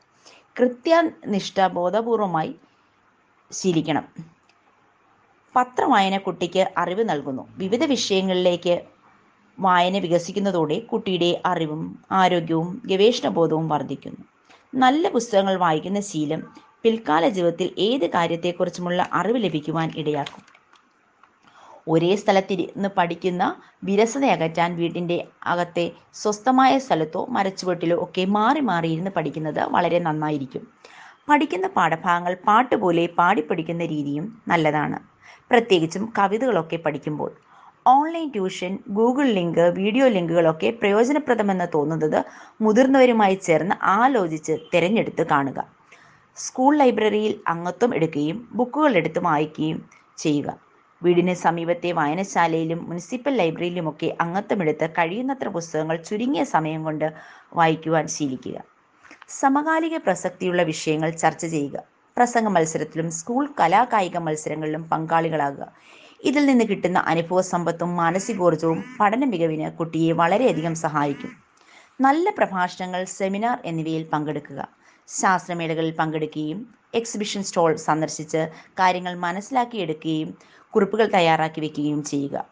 കൃത്യനിഷ്ഠ ബോധപൂർവമായി ശീലിക്കണം. പത്രവായന കുട്ടിക്ക് അറിവ് നൽകുന്നു. വിവിധ വിഷയങ്ങളിലേക്ക് വായന വികസിക്കുന്നതോടെ കുട്ടിയുടെ അറിവും ആരോഗ്യവും ഗവേഷണ ബോധവും വർദ്ധിക്കുന്നു. നല്ല പുസ്തകങ്ങൾ വായിക്കുന്ന ശീലം പിൽക്കാല ജീവിതത്തിൽ ഏത് കാര്യത്തെക്കുറിച്ചുമുള്ള അറിവ് ലഭിക്കുവാൻ ഇടയാക്കും. ഒരേ സ്ഥലത്തിരുന്ന് പഠിക്കുന്ന വിരസത അകറ്റാൻ വീട്ടിന്റെ അകത്തെ സ്വസ്ഥമായ സ്ഥലത്തോ മരച്ചുവട്ടിലോ ഒക്കെ മാറി മാറി ഇരുന്ന് പഠിക്കുന്നത് വളരെ നന്നായിരിക്കും. പഠിക്കുന്ന പാഠഭാഗങ്ങൾ പാട്ടുപോലെ പാടി പഠിക്കുന്ന രീതിയും നല്ലതാണ്. പ്രത്യേകിച്ചും കവിതകളൊക്കെ പഠിക്കുമ്പോൾ. Online tuition Google link video ലിങ്കുകളൊക്കെ പ്രയോജനപ്രദമെന്ന് തോന്നുന്നത് മുതിർന്നവരുമായി ചേർന്ന് ആലോചിച്ച് തിരഞ്ഞെടുത്ത് കാണുക. സ്കൂൾ ലൈബ്രറിയിൽ അംഗത്വം എടുക്കുകയും ബുക്കുകൾ എടുത്ത് വായിക്കുകയും ചെയ്യുക. വീടിന് സമീപത്തെ വായനശാലയിലും മുനിസിപ്പൽ ലൈബ്രറിയിലുമൊക്കെ അംഗത്വമെടുത്ത് കഴിയുന്നത്ര പുസ്തകങ്ങൾ ചുരുങ്ങിയ സമയം കൊണ്ട് വായിക്കുവാൻ ശീലിക്കുക. സമകാലിക പ്രസക്തിയുള്ള വിഷയങ്ങൾ ചർച്ച ചെയ്യുക. പ്രസംഗ മത്സരത്തിലും സ്കൂൾ കലാകായിക മത്സരങ്ങളിലും പങ്കാളികളാകുക. ഇതിൽ നിന്ന് കിട്ടുന്ന അനുഭവ സമ്പത്തും മാനസികോർജവും പഠന മികവിന് കുട്ടിയെ വളരെയധികം സഹായിക്കും. നല്ല പ്രഭാഷണങ്ങൾ സെമിനാർ എന്നിവയിൽ പങ്കെടുക്കുക. ശാസ്ത്രമേളകളിൽ പങ്കെടുക്കുകയും എക്സിബിഷൻ സ്റ്റോൾ സന്ദർശിച്ച് കാര്യങ്ങൾ മനസ്സിലാക്കിയെടുക്കുകയും കുറിപ്പുകൾ തയ്യാറാക്കി വെക്കുകയും ചെയ്യുക.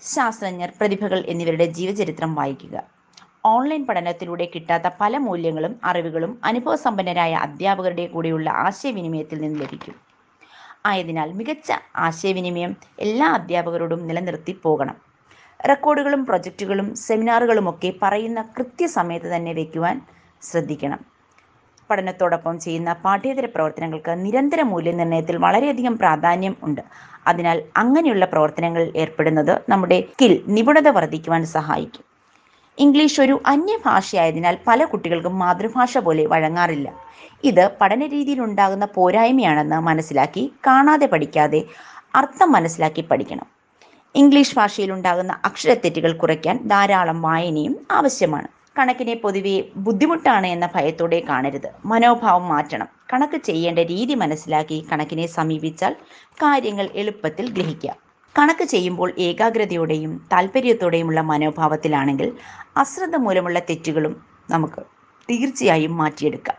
ശാസ്ത്രജ്ഞർ പ്രതിഭകൾ എന്നിവരുടെ ജീവചരിത്രം വായിക്കുക. ഓൺലൈൻ പഠനത്തിലൂടെ കിട്ടാത്ത പല മൂല്യങ്ങളും അറിവുകളും അനുഭവസമ്പന്നരായ അധ്യാപകരുടെ കൂടെയുള്ള ആശയവിനിമയത്തിൽ നിന്ന് ലഭിക്കും. ആയതിനാൽ മികച്ച ആശയവിനിമയം എല്ലാ അധ്യാപകരോടും നിലനിർത്തി പോകണം. റെക്കോർഡുകളും പ്രൊജക്റ്റുകളും സെമിനാറുകളുമൊക്കെ പറയുന്ന കൃത്യസമയത്ത് തന്നെ വയ്ക്കുവാൻ ശ്രദ്ധിക്കണം. പഠനത്തോടൊപ്പം ചെയ്യുന്ന പാഠ്യേതര പ്രവർത്തനങ്ങൾക്ക് നിരന്തര മൂല്യനിർണയത്തിൽ വളരെയധികം പ്രാധാന്യം ഉണ്ട്. അതിനാൽ അങ്ങനെയുള്ള പ്രവർത്തനങ്ങളിൽ ഏർപ്പെടുന്നത് നമ്മുടെ സ്കിൽ നിപുണത വർദ്ധിക്കുവാൻ സഹായിക്കും. ഇംഗ്ലീഷ് ഒരു അന്യഭാഷയായതിനാൽ പല കുട്ടികൾക്കും മാതൃഭാഷ പോലെ വഴങ്ങാറില്ല. ഇത് പഠന രീതിയിൽ ഉണ്ടാകുന്ന പോരായ്മയാണെന്ന് മനസ്സിലാക്കി കാണാതെ പഠിക്കാതെ അർത്ഥം മനസ്സിലാക്കി പഠിക്കണം. ഇംഗ്ലീഷ് ഭാഷയിൽ ഉണ്ടാകുന്ന അക്ഷരത്തെറ്റുകൾ കുറയ്ക്കാൻ ധാരാളം വായനയും ആവശ്യമാണ്. കണക്കിനെ പൊതുവെ ബുദ്ധിമുട്ടാണ് എന്ന ഭയത്തോടെ കാണരുത്. മനോഭാവം മാറ്റണം. കണക്ക് ചെയ്യേണ്ട രീതി മനസ്സിലാക്കി കണക്കിനെ സമീപിച്ചാൽ കാര്യങ്ങൾ എളുപ്പത്തിൽ ഗ്രഹിക്കാം. കണക്ക് ചെയ്യുമ്പോൾ ഏകാഗ്രതയോടെയും താല്പര്യത്തോടെയുമുള്ള മനോഭാവത്തിലാണെങ്കിൽ അശ്രദ്ധ മൂലമുള്ള തെറ്റുകളും നമുക്ക് തീർച്ചയായും മാറ്റിയെടുക്കാം.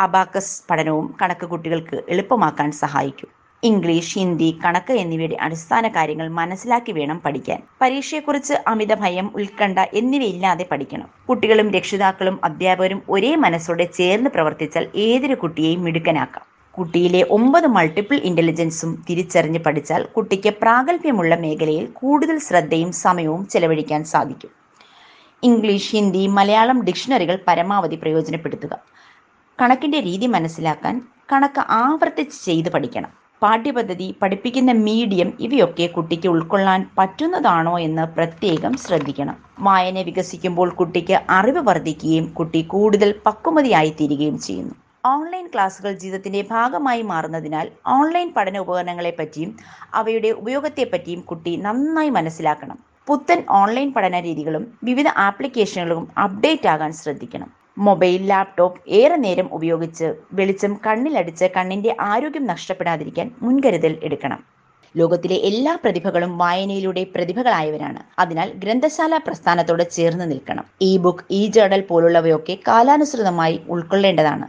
അബാക്കസ് പഠനവും കണക്ക് കുട്ടികൾക്ക് എളുപ്പമാക്കാൻ സഹായിക്കും. ഇംഗ്ലീഷ് ഹിന്ദി കണക്ക് എന്നിവയുടെ അടിസ്ഥാന കാര്യങ്ങൾ മനസ്സിലാക്കി വേണം പഠിക്കാൻ. പരീക്ഷയെക്കുറിച്ച് അമിത ഭയം ഉത്കണ്ഠ എന്നിവയില്ലാതെ പഠിക്കണം. കുട്ടികളും രക്ഷിതാക്കളും അധ്യാപകരും ഒരേ മനസ്സോടെ ചേർന്ന് പ്രവർത്തിച്ചാൽ ഏതൊരു കുട്ടിയെയും മിടുക്കനാക്കാം. കുട്ടിയിലെ ഒമ്പത് മൾട്ടിപ്പിൾ ഇന്റലിജൻസും തിരിച്ചറിഞ്ഞ് പഠിച്ചാൽ കുട്ടിക്ക് പ്രാഗൽഭ്യമുള്ള മേഖലയിൽ കൂടുതൽ ശ്രദ്ധയും സമയവും ചെലവഴിക്കാൻ സാധിക്കും. ഇംഗ്ലീഷ് ഹിന്ദി മലയാളം ഡിക്ഷണറികൾ പരമാവധി പ്രയോജനപ്പെടുത്തുക. കണക്കിന്റെ രീതി മനസ്സിലാക്കാൻ കണക്ക് ആവർത്തിച്ച് ചെയ്ത് പഠിക്കണം. പാഠ്യപദ്ധതി പഠിപ്പിക്കുന്ന മീഡിയം ഇവയൊക്കെ കുട്ടിക്ക് ഉൾക്കൊള്ളാൻ പറ്റുന്നതാണോ എന്ന് പ്രത്യേകം ശ്രദ്ധിക്കണം. വായന വികസിക്കുമ്പോൾ കുട്ടിക്ക് അറിവ് വർദ്ധിക്കുകയും കുട്ടി കൂടുതൽ പക്വമതിയായി തീരുകയും ചെയ്യുന്നു. ഓൺലൈൻ ക്ലാസുകൾ ജീവിതത്തിന്റെ ഭാഗമായി മാറുന്നതിനാൽ ഓൺലൈൻ പഠന ഉപകരണങ്ങളെ പറ്റിയും അവയുടെ ഉപയോഗത്തെപ്പറ്റിയും കുട്ടി നന്നായി മനസ്സിലാക്കണം. പുത്തൻ ഓൺലൈൻ പഠന രീതികളും വിവിധ ആപ്ലിക്കേഷനുകളും അപ്ഡേറ്റ് ആകാൻ ശ്രദ്ധിക്കണം. മൊബൈൽ ലാപ്ടോപ്പ് ഏറെ നേരം ഉപയോഗിച്ച് വെളിച്ചം കണ്ണിലടിച്ച് കണ്ണിന്റെ ആരോഗ്യം നഷ്ടപ്പെടാതിരിക്കാൻ മുൻകരുതൽ എടുക്കണം. ലോകത്തിലെ എല്ലാ പ്രതിഭകളും വായനയിലൂടെ പ്രതിഭകളായവരാണ്. അതിനാൽ ഗ്രന്ഥശാല പ്രസ്ഥാനത്തോട് ചേർന്ന് നിൽക്കണം. ഇ ബുക്ക് ഇ ജേർണൽ പോലുള്ളവയൊക്കെ കാലാനുസൃതമായി ഉൾക്കൊള്ളേണ്ടതാണ്.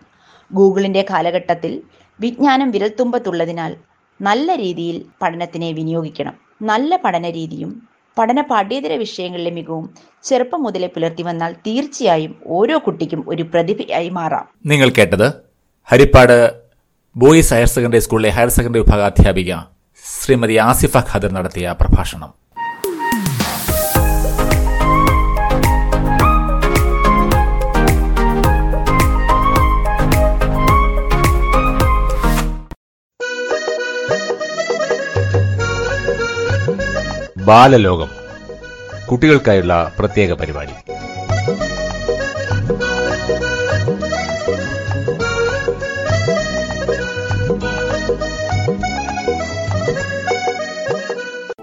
ഗൂഗിളിന്റെ കാലഘട്ടത്തിൽ വിജ്ഞാനം വിരൽത്തുമ്പത്തുള്ളതിനാൽ നല്ല രീതിയിൽ പഠനത്തിനെ വിനിയോഗിക്കണം. നല്ല പഠന രീതിയും പഠന പാഠ്യേതര വിഷയങ്ങളിലെ മികവും ചെറുപ്പം മുതലേ പുലർത്തി വന്നാൽ തീർച്ചയായും ഓരോ കുട്ടിക്കും ഒരു പ്രതിഭയായി മാറാം. നിങ്ങൾ കേട്ടത് ഹരിപ്പാട് ബോയ്സ് ഹയർ സെക്കൻഡറി സ്കൂളിലെ ഹയർ സെക്കൻഡറി വിഭാഗ അധ്യാപിക ശ്രീമതി ആസിഫ ഖാദർ നടത്തിയ പ്രഭാഷണം. ബാലലോകം. കുട്ടികൾക്കായുള്ള പ്രത്യേക പരിപാടി.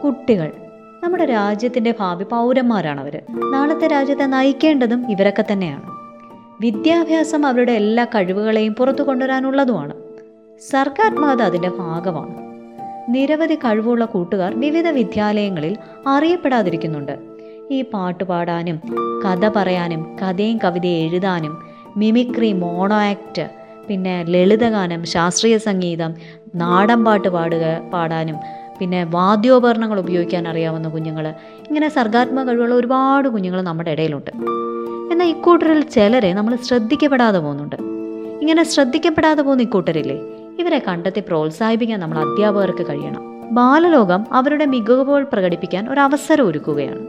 കുട്ടികൾ. നമ്മുടെ രാജ്യത്തിന്റെ ഭാവി പൗരന്മാരാണ് അവർ നാളത്തെ രാജ്യത്തെ നയിക്കേണ്ടതും ഇവരൊക്കെ തന്നെയാണ്. വിദ്യാഭ്യാസം അവരുടെ എല്ലാ കഴിവുകളെയും പുറത്തു കൊണ്ടുവരാനുള്ളതുമാണ്. സർക്കാർ മാത അതിന്റെ ഭാഗമാണ്. നിരവധി കഴിവുള്ള കൂട്ടുകാർ വിവിധ വിദ്യാലയങ്ങളിൽ അറിയപ്പെടാതിരിക്കുന്നുണ്ട്. ഈ പാട്ട് പാടാനും കഥ പറയാനും കഥയും കവിതയും എഴുതാനും മിമിക്രി മോണോ ആക്ട് പിന്നെ ലളിതഗാനം ശാസ്ത്രീയ സംഗീതം നാടൻ പാട്ട് പാടുക പാടാനും പിന്നെ വാദ്യോപകരണങ്ങൾ ഉപയോഗിക്കാൻ അറിയാവുന്ന കുഞ്ഞുങ്ങൾ ഇങ്ങനെ സർഗാത്മക കഴിവുള്ള ഒരുപാട് കുഞ്ഞുങ്ങൾ നമ്മുടെ ഇടയിലുണ്ട്. എന്നാൽ ഇക്കൂട്ടരിൽ ചിലരെ നമ്മൾ ശ്രദ്ധിക്കപ്പെടാതെ പോകുന്നുണ്ട്. ഇങ്ങനെ ശ്രദ്ധിക്കപ്പെടാതെ പോകുന്ന ഇക്കൂട്ടരില്ലേ? ഇവരെ കണ്ടെത്തി പ്രോത്സാഹിപ്പിക്കാൻ നമ്മൾ അധ്യാപകർക്ക് കഴിയണം. ബാലലോകം അവരുടെ മികവുകൾ പ്രകടിപ്പിക്കാൻ ഒരു അവസരം ഒരുക്കുകയാണ്.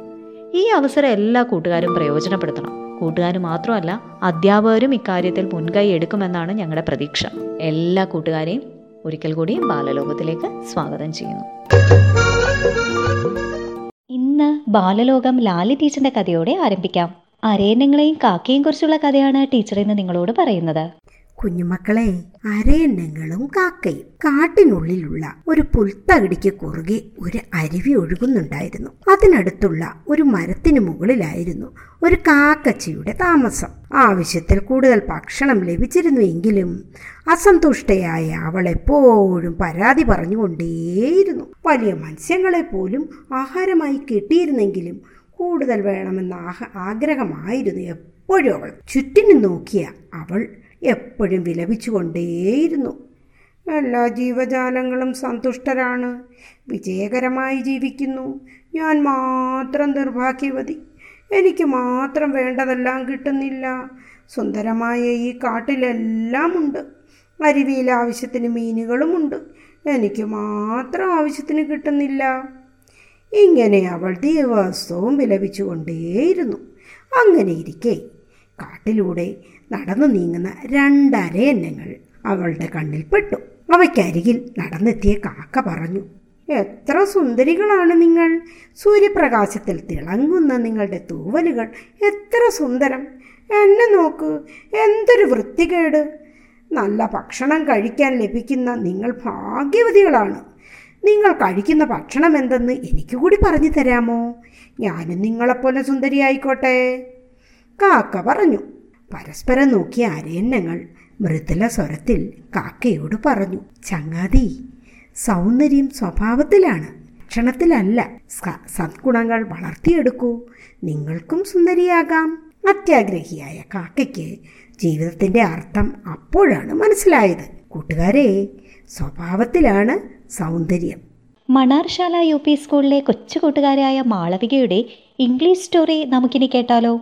ഈ അവസരം എല്ലാ കൂട്ടുകാരും പ്രയോജനപ്പെടുത്തണം. കൂട്ടുകാർ മാത്രമല്ല അധ്യാപകരും ഇക്കാര്യത്തിൽ മുൻകൈ എടുക്കുമെന്നാണ് ഞങ്ങളുടെ പ്രതീക്ഷ. എല്ലാ കൂട്ടുകാരെയും ഒരിക്കൽ കൂടി ബാലലോകത്തിലേക്ക് സ്വാഗതം ചെയ്യുന്നു. ഇന്ന് ബാലലോകം ലാലി ടീച്ചറിന്റെ കഥയോടെ ആരംഭിക്കാം. അരയന്നങ്ങളെയും കാക്കയും കുറിച്ചുള്ള കഥയാണ് ടീച്ചർ ഇന്ന് നിങ്ങളോട് പറയുന്നത്. കുഞ്ഞുമക്കളെ അരയണ്ണങ്ങളും കാക്കയും കാട്ടിനുള്ളിലുള്ള ഒരു പുൽത്തകിടിക്ക് കുറുകെ ഒരു അരുവി ഒഴുകുന്നുണ്ടായിരുന്നു. അതിനടുത്തുള്ള ഒരു മരത്തിന് മുകളിലായിരുന്നു ഒരു കാക്കച്ചിയുടെ താമസം. ആവശ്യത്തിൽ കൂടുതൽ ഭക്ഷണം ലഭിച്ചിരുന്നു എങ്കിലും അസന്തുഷ്ടയായ അവൾ എപ്പോഴും പരാതി പറഞ്ഞുകൊണ്ടേയിരുന്നു. വലിയ മത്സ്യങ്ങളെ പോലും ആഹാരമായി കിട്ടിയിരുന്നെങ്കിലും കൂടുതൽ വേണമെന്ന ആഗ്രഹമായിരുന്നു എപ്പോഴും അവൾ. ചുറ്റിനും നോക്കിയ അവൾ എപ്പോഴും വിലപിച്ചുകൊണ്ടേയിരുന്നു. എല്ലാ ജീവജാലങ്ങളും സന്തുഷ്ടരാണ്. വിജയകരമായി ജീവിക്കുന്നു. ഞാൻ മാത്രം നിർഭാഗ്യവതി എനിക്ക് മാത്രം വേണ്ടതെല്ലാം കിട്ടുന്നില്ല. സുന്ദരമായ ഈ കാട്ടിലെല്ലാം ഉണ്ട് അരുവിയിൽ ആവശ്യത്തിന് മീനുകളുമുണ്ട്. എനിക്ക് മാത്രം ആവശ്യത്തിന് കിട്ടുന്നില്ല. ഇങ്ങനെ അവൾ ദിവസവും വിലപിച്ചുകൊണ്ടേയിരുന്നു. അങ്ങനെ ഇരിക്കെ കാട്ടിലൂടെ നടന്നു നീങ്ങുന്ന രണ്ടരയന്നങ്ങൾ അവളുടെ കണ്ണിൽ പെട്ടു. അവയ്ക്കരികിൽ നടന്നെത്തിയ കാക്ക പറഞ്ഞു എത്ര സുന്ദരികളാണ് നിങ്ങൾ. സൂര്യപ്രകാശത്തിൽ തിളങ്ങുന്ന നിങ്ങളുടെ തൂവലുകൾ എത്ര സുന്ദരം. എന്നെ നോക്ക് എന്തൊരു വൃത്തികേട്. നല്ല ഭക്ഷണം കഴിക്കാൻ ലഭിക്കുന്ന നിങ്ങൾ ഭാഗ്യവതികളാണ്. നിങ്ങൾ കഴിക്കുന്ന ഭക്ഷണം എന്തെന്ന് എനിക്ക് കൂടി പറഞ്ഞു തരാമോ? ഞാനും നിങ്ങളെപ്പോലെ സുന്ദരിയായിക്കോട്ടെ. കാക്ക പറഞ്ഞു പരസ്പരം നോക്കിയ അരയന്നങ്ങൾ മൃദുല സ്വരത്തിൽ കാക്കയോട് പറഞ്ഞു ചങ്ങാതി സൗന്ദര്യം സ്വഭാവത്തിലാണ്. ഭക്ഷണത്തിലല്ല സദ്ഗുണങ്ങൾ വളർത്തിയെടുക്കൂ. നിങ്ങൾക്കും സുന്ദരിയാകാം. അത്യാഗ്രഹിയായ കാക്കയ്ക്ക് ജീവിതത്തിന്റെ അർത്ഥം അപ്പോഴാണ് മനസ്സിലായത്. കൂട്ടുകാരെ സ്വഭാവത്തിലാണ് സൗന്ദര്യം. മണാർശാല യു പി സ്കൂളിലെ കൊച്ചു കൂട്ടുകാരായ മാളവികയുടെ ഇംഗ്ലീഷ് സ്റ്റോറി നമുക്കിനി കേട്ടാലോ?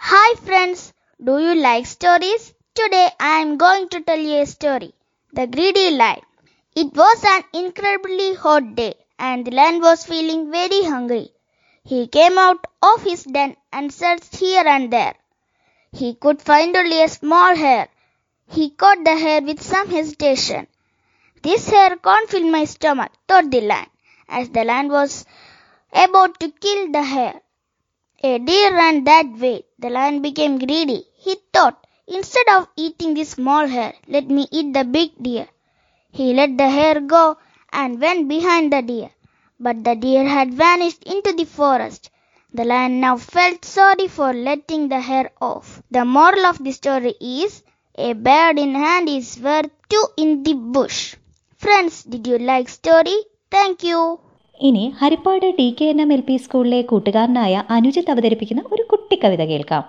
Hi friends, do you like stories? Today I am going to tell you a story. The Greedy Lion. It was an incredibly hot day and the lion was feeling very hungry. He came out of his den and searched here and there. He could find only a small hare. He caught the hare with some hesitation. This hare can't fill my stomach, thought the lion, as the lion was about to kill the hare. A deer ran that way. The lion became greedy. He thought, instead of eating the small hare, let me eat the big deer. He let the hare go and went behind the deer. But the deer had vanished into the forest. The lion now felt sorry for letting the hare off. The moral of the story is a bird in hand is worth two in the bush. Friends, did you like story? Thank you. ഇനി Harippad T K N M L P സ്കൂളിലെ കൂട്ടുകാരനായ അനുജിത്ത് അവതരിപ്പിക്കുന്ന ഒരു കുട്ടിക്കവിത കേൾക്കാം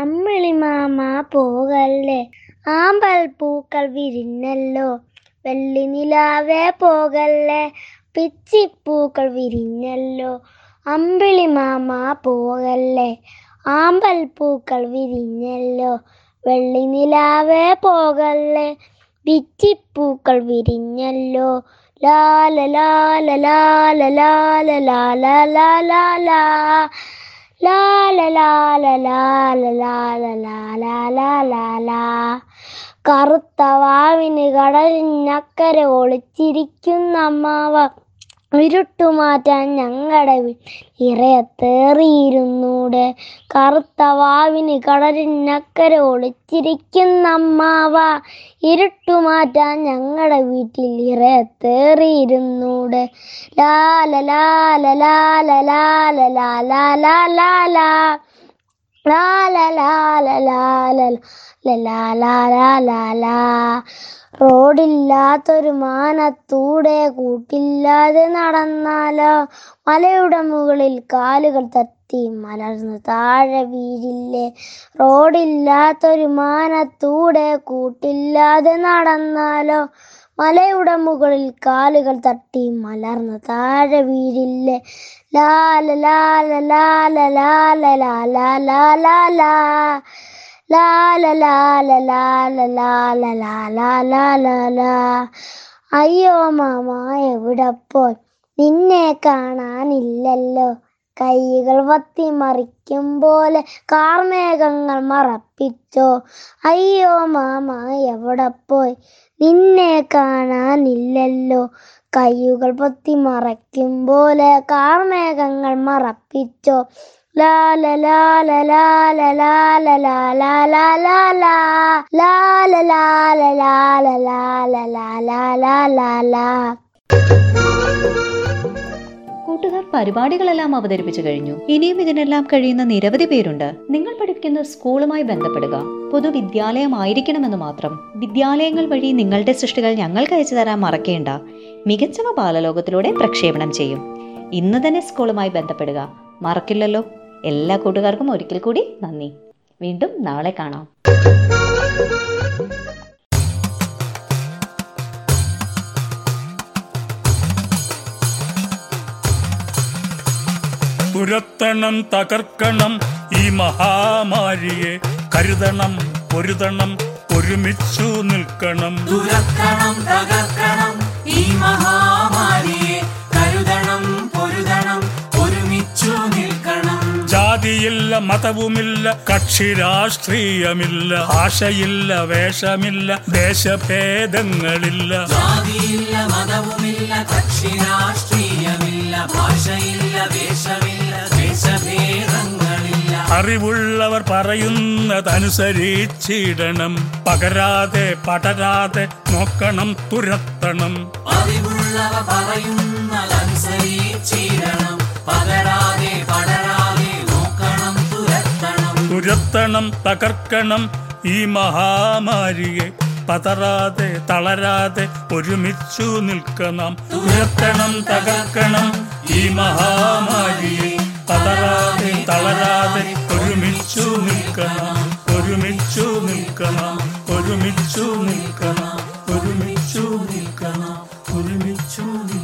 Ammili mama പോകല്ലേ? ആമ്പൽ പൂക്കൾ വിരിഞ്ഞല്ലോ. വെള്ളി നിലാവേ പോകല്ലേ? പിച്ചിപ്പൂക്കൾ വിരിഞ്ഞല്ലോ. അമ്പിളി മാമ പോകല്ലേ? ആമ്പൽ പൂക്കൾ വിരിഞ്ഞല്ലോ. വെള്ളി നിലാവേ പോകല്ലേ? പിച്ചിപ്പൂക്കൾ വിരിഞ്ഞല്ലോ. ലാല ലാല ലാല ലാല ലാല ലാല ലാ. കറുത്ത വാവിന് കടലിനക്കരെ ഒളിച്ചിരിക്കുന്ന അമ്മാവ ഇരുട്ടുമാറ്റാൻ ഞങ്ങളുടെ ഇറയത്തേറിയിരുന്നൂടെ കറുത്ത വാവിന് കടലിനക്കരെ ഒളിച്ചിരിക്കുന്ന അമ്മാവ ഇരുട്ടുമാറ്റാൻ ഞങ്ങളുടെ വീട്ടിൽ ഇറയത്തേറിയിരുന്നൂടെ ലാല ലാല ലാല ലാല ലാല ലാല ലാ ലാല ലാല ലാല ലാല റോഡില്ലാത്തൊരു മാനത്തൂടെ കൂട്ടില്ലാതെ നടന്നാലോ മലയുടെ മുകളിൽ കാലുകൾ തട്ടി മലർന്ന് താഴെ വീഴില്ലേ റോഡില്ലാത്തൊരു മാനത്തൂടെ കൂട്ടില്ലാതെ നടന്നാലോ മലയുടെ മുകളിൽ കാലുകൾ തട്ടി മലർന്നു താഴെ വീഴില്ലേ ലാല ലാല ലാല ലാല ലാല ലാല ലാ la la la la la la la അയ്യോ മാമ എവിടെ പോയി നിന്നെ കാണാനില്ലല്ലോ കൈകൾ വത്തി മറിക്കും പോലെ കാർമേഘങ്ങൾ മറപ്പിച്ചോ അയ്യോ മാമ എവിടെ പോയി നിന്നെ കാണാനില്ലല്ലോ കൈകൾ പൊത്തി മറയ്ക്കും പോലെ കാർമേഘങ്ങൾ മറപ്പിച്ചോ Lala la la la la la la la la la la la കൂട്ടുകാർ പരിപാടികളെല്ലാം അവതരിപ്പിച്ചു കഴിഞ്ഞു ഇനിയും ഇതിനെല്ലാം കഴിയുന്ന നിരവധി പേരുണ്ട് നിങ്ങൾ പഠിക്കുന്ന സ്കൂളുമായി ബന്ധപ്പെടുക പൊതുവിദ്യാലയമായിരിക്കണമെന്ന് മാത്രം വിദ്യാലയങ്ങൾ വഴി നിങ്ങളുടെ സൃഷ്ടികൾ ഞങ്ങൾക്ക് അയച്ചു തരാൻ മറക്കേണ്ട മികച്ചവ ബാലലോകത്തിലൂടെ പ്രക്ഷേപണം ചെയ്യും ഇന്ന് തന്നെ സ്കൂളുമായി ബന്ധപ്പെടുക മറക്കില്ലല്ലോ എല്ലാ കൂട്ടുകാർക്കും ഒരിക്കൽ കൂടി നന്ദി. വീണ്ടും നാളെ കാണാം. തുരത്തണം തകർക്കണം ഈ മഹാമാരിയെ. കരുതണം പൊരുതണം ഒരുമിച്ചു നിൽക്കണം. തകർക്കണം ഈ മഹാമാരിയെ. ജാതിയില്ല മതവുമില്ല കക്ഷി രാഷ്ട്രീയമില്ല ഭാഷയില്ല വേഷമില്ല ദേശഭേദങ്ങളില്ല. ജാതിയില്ല മതവുമില്ല കക്ഷി രാഷ്ട്രീയമില്ല ഭാഷയില്ല വേഷമില്ല ദേശഭേദങ്ങളില്ല. അറിവുള്ളവർ പറയുന്നതനുസരിച്ചിടണം. പകരാതെ പടരാതെ നോക്കണം തുരത്തണം. അറിവുള്ളവർ പറയുന്നതനുസരിച്ചിടണം. തുരത്തണം തകർക്കണം ഈ മഹാമാരിയെ. പതറാതെ തളരാതെ ഒരുമിച്ചു നിൽക്കണം. തുരത്തണം തകർക്കണം ഈ മഹാമാരിയെ. പതറാതെ തളരാതെ ഒരുമിച്ചു നിൽക്കണം. ഒരുമിച്ചു നിൽക്കണം. ഒരുമിച്ചു നിൽക്കണം. ഒരുമിച്ചു നിൽക്കണം. ഒരുമിച്ചു നിൽക്കണം.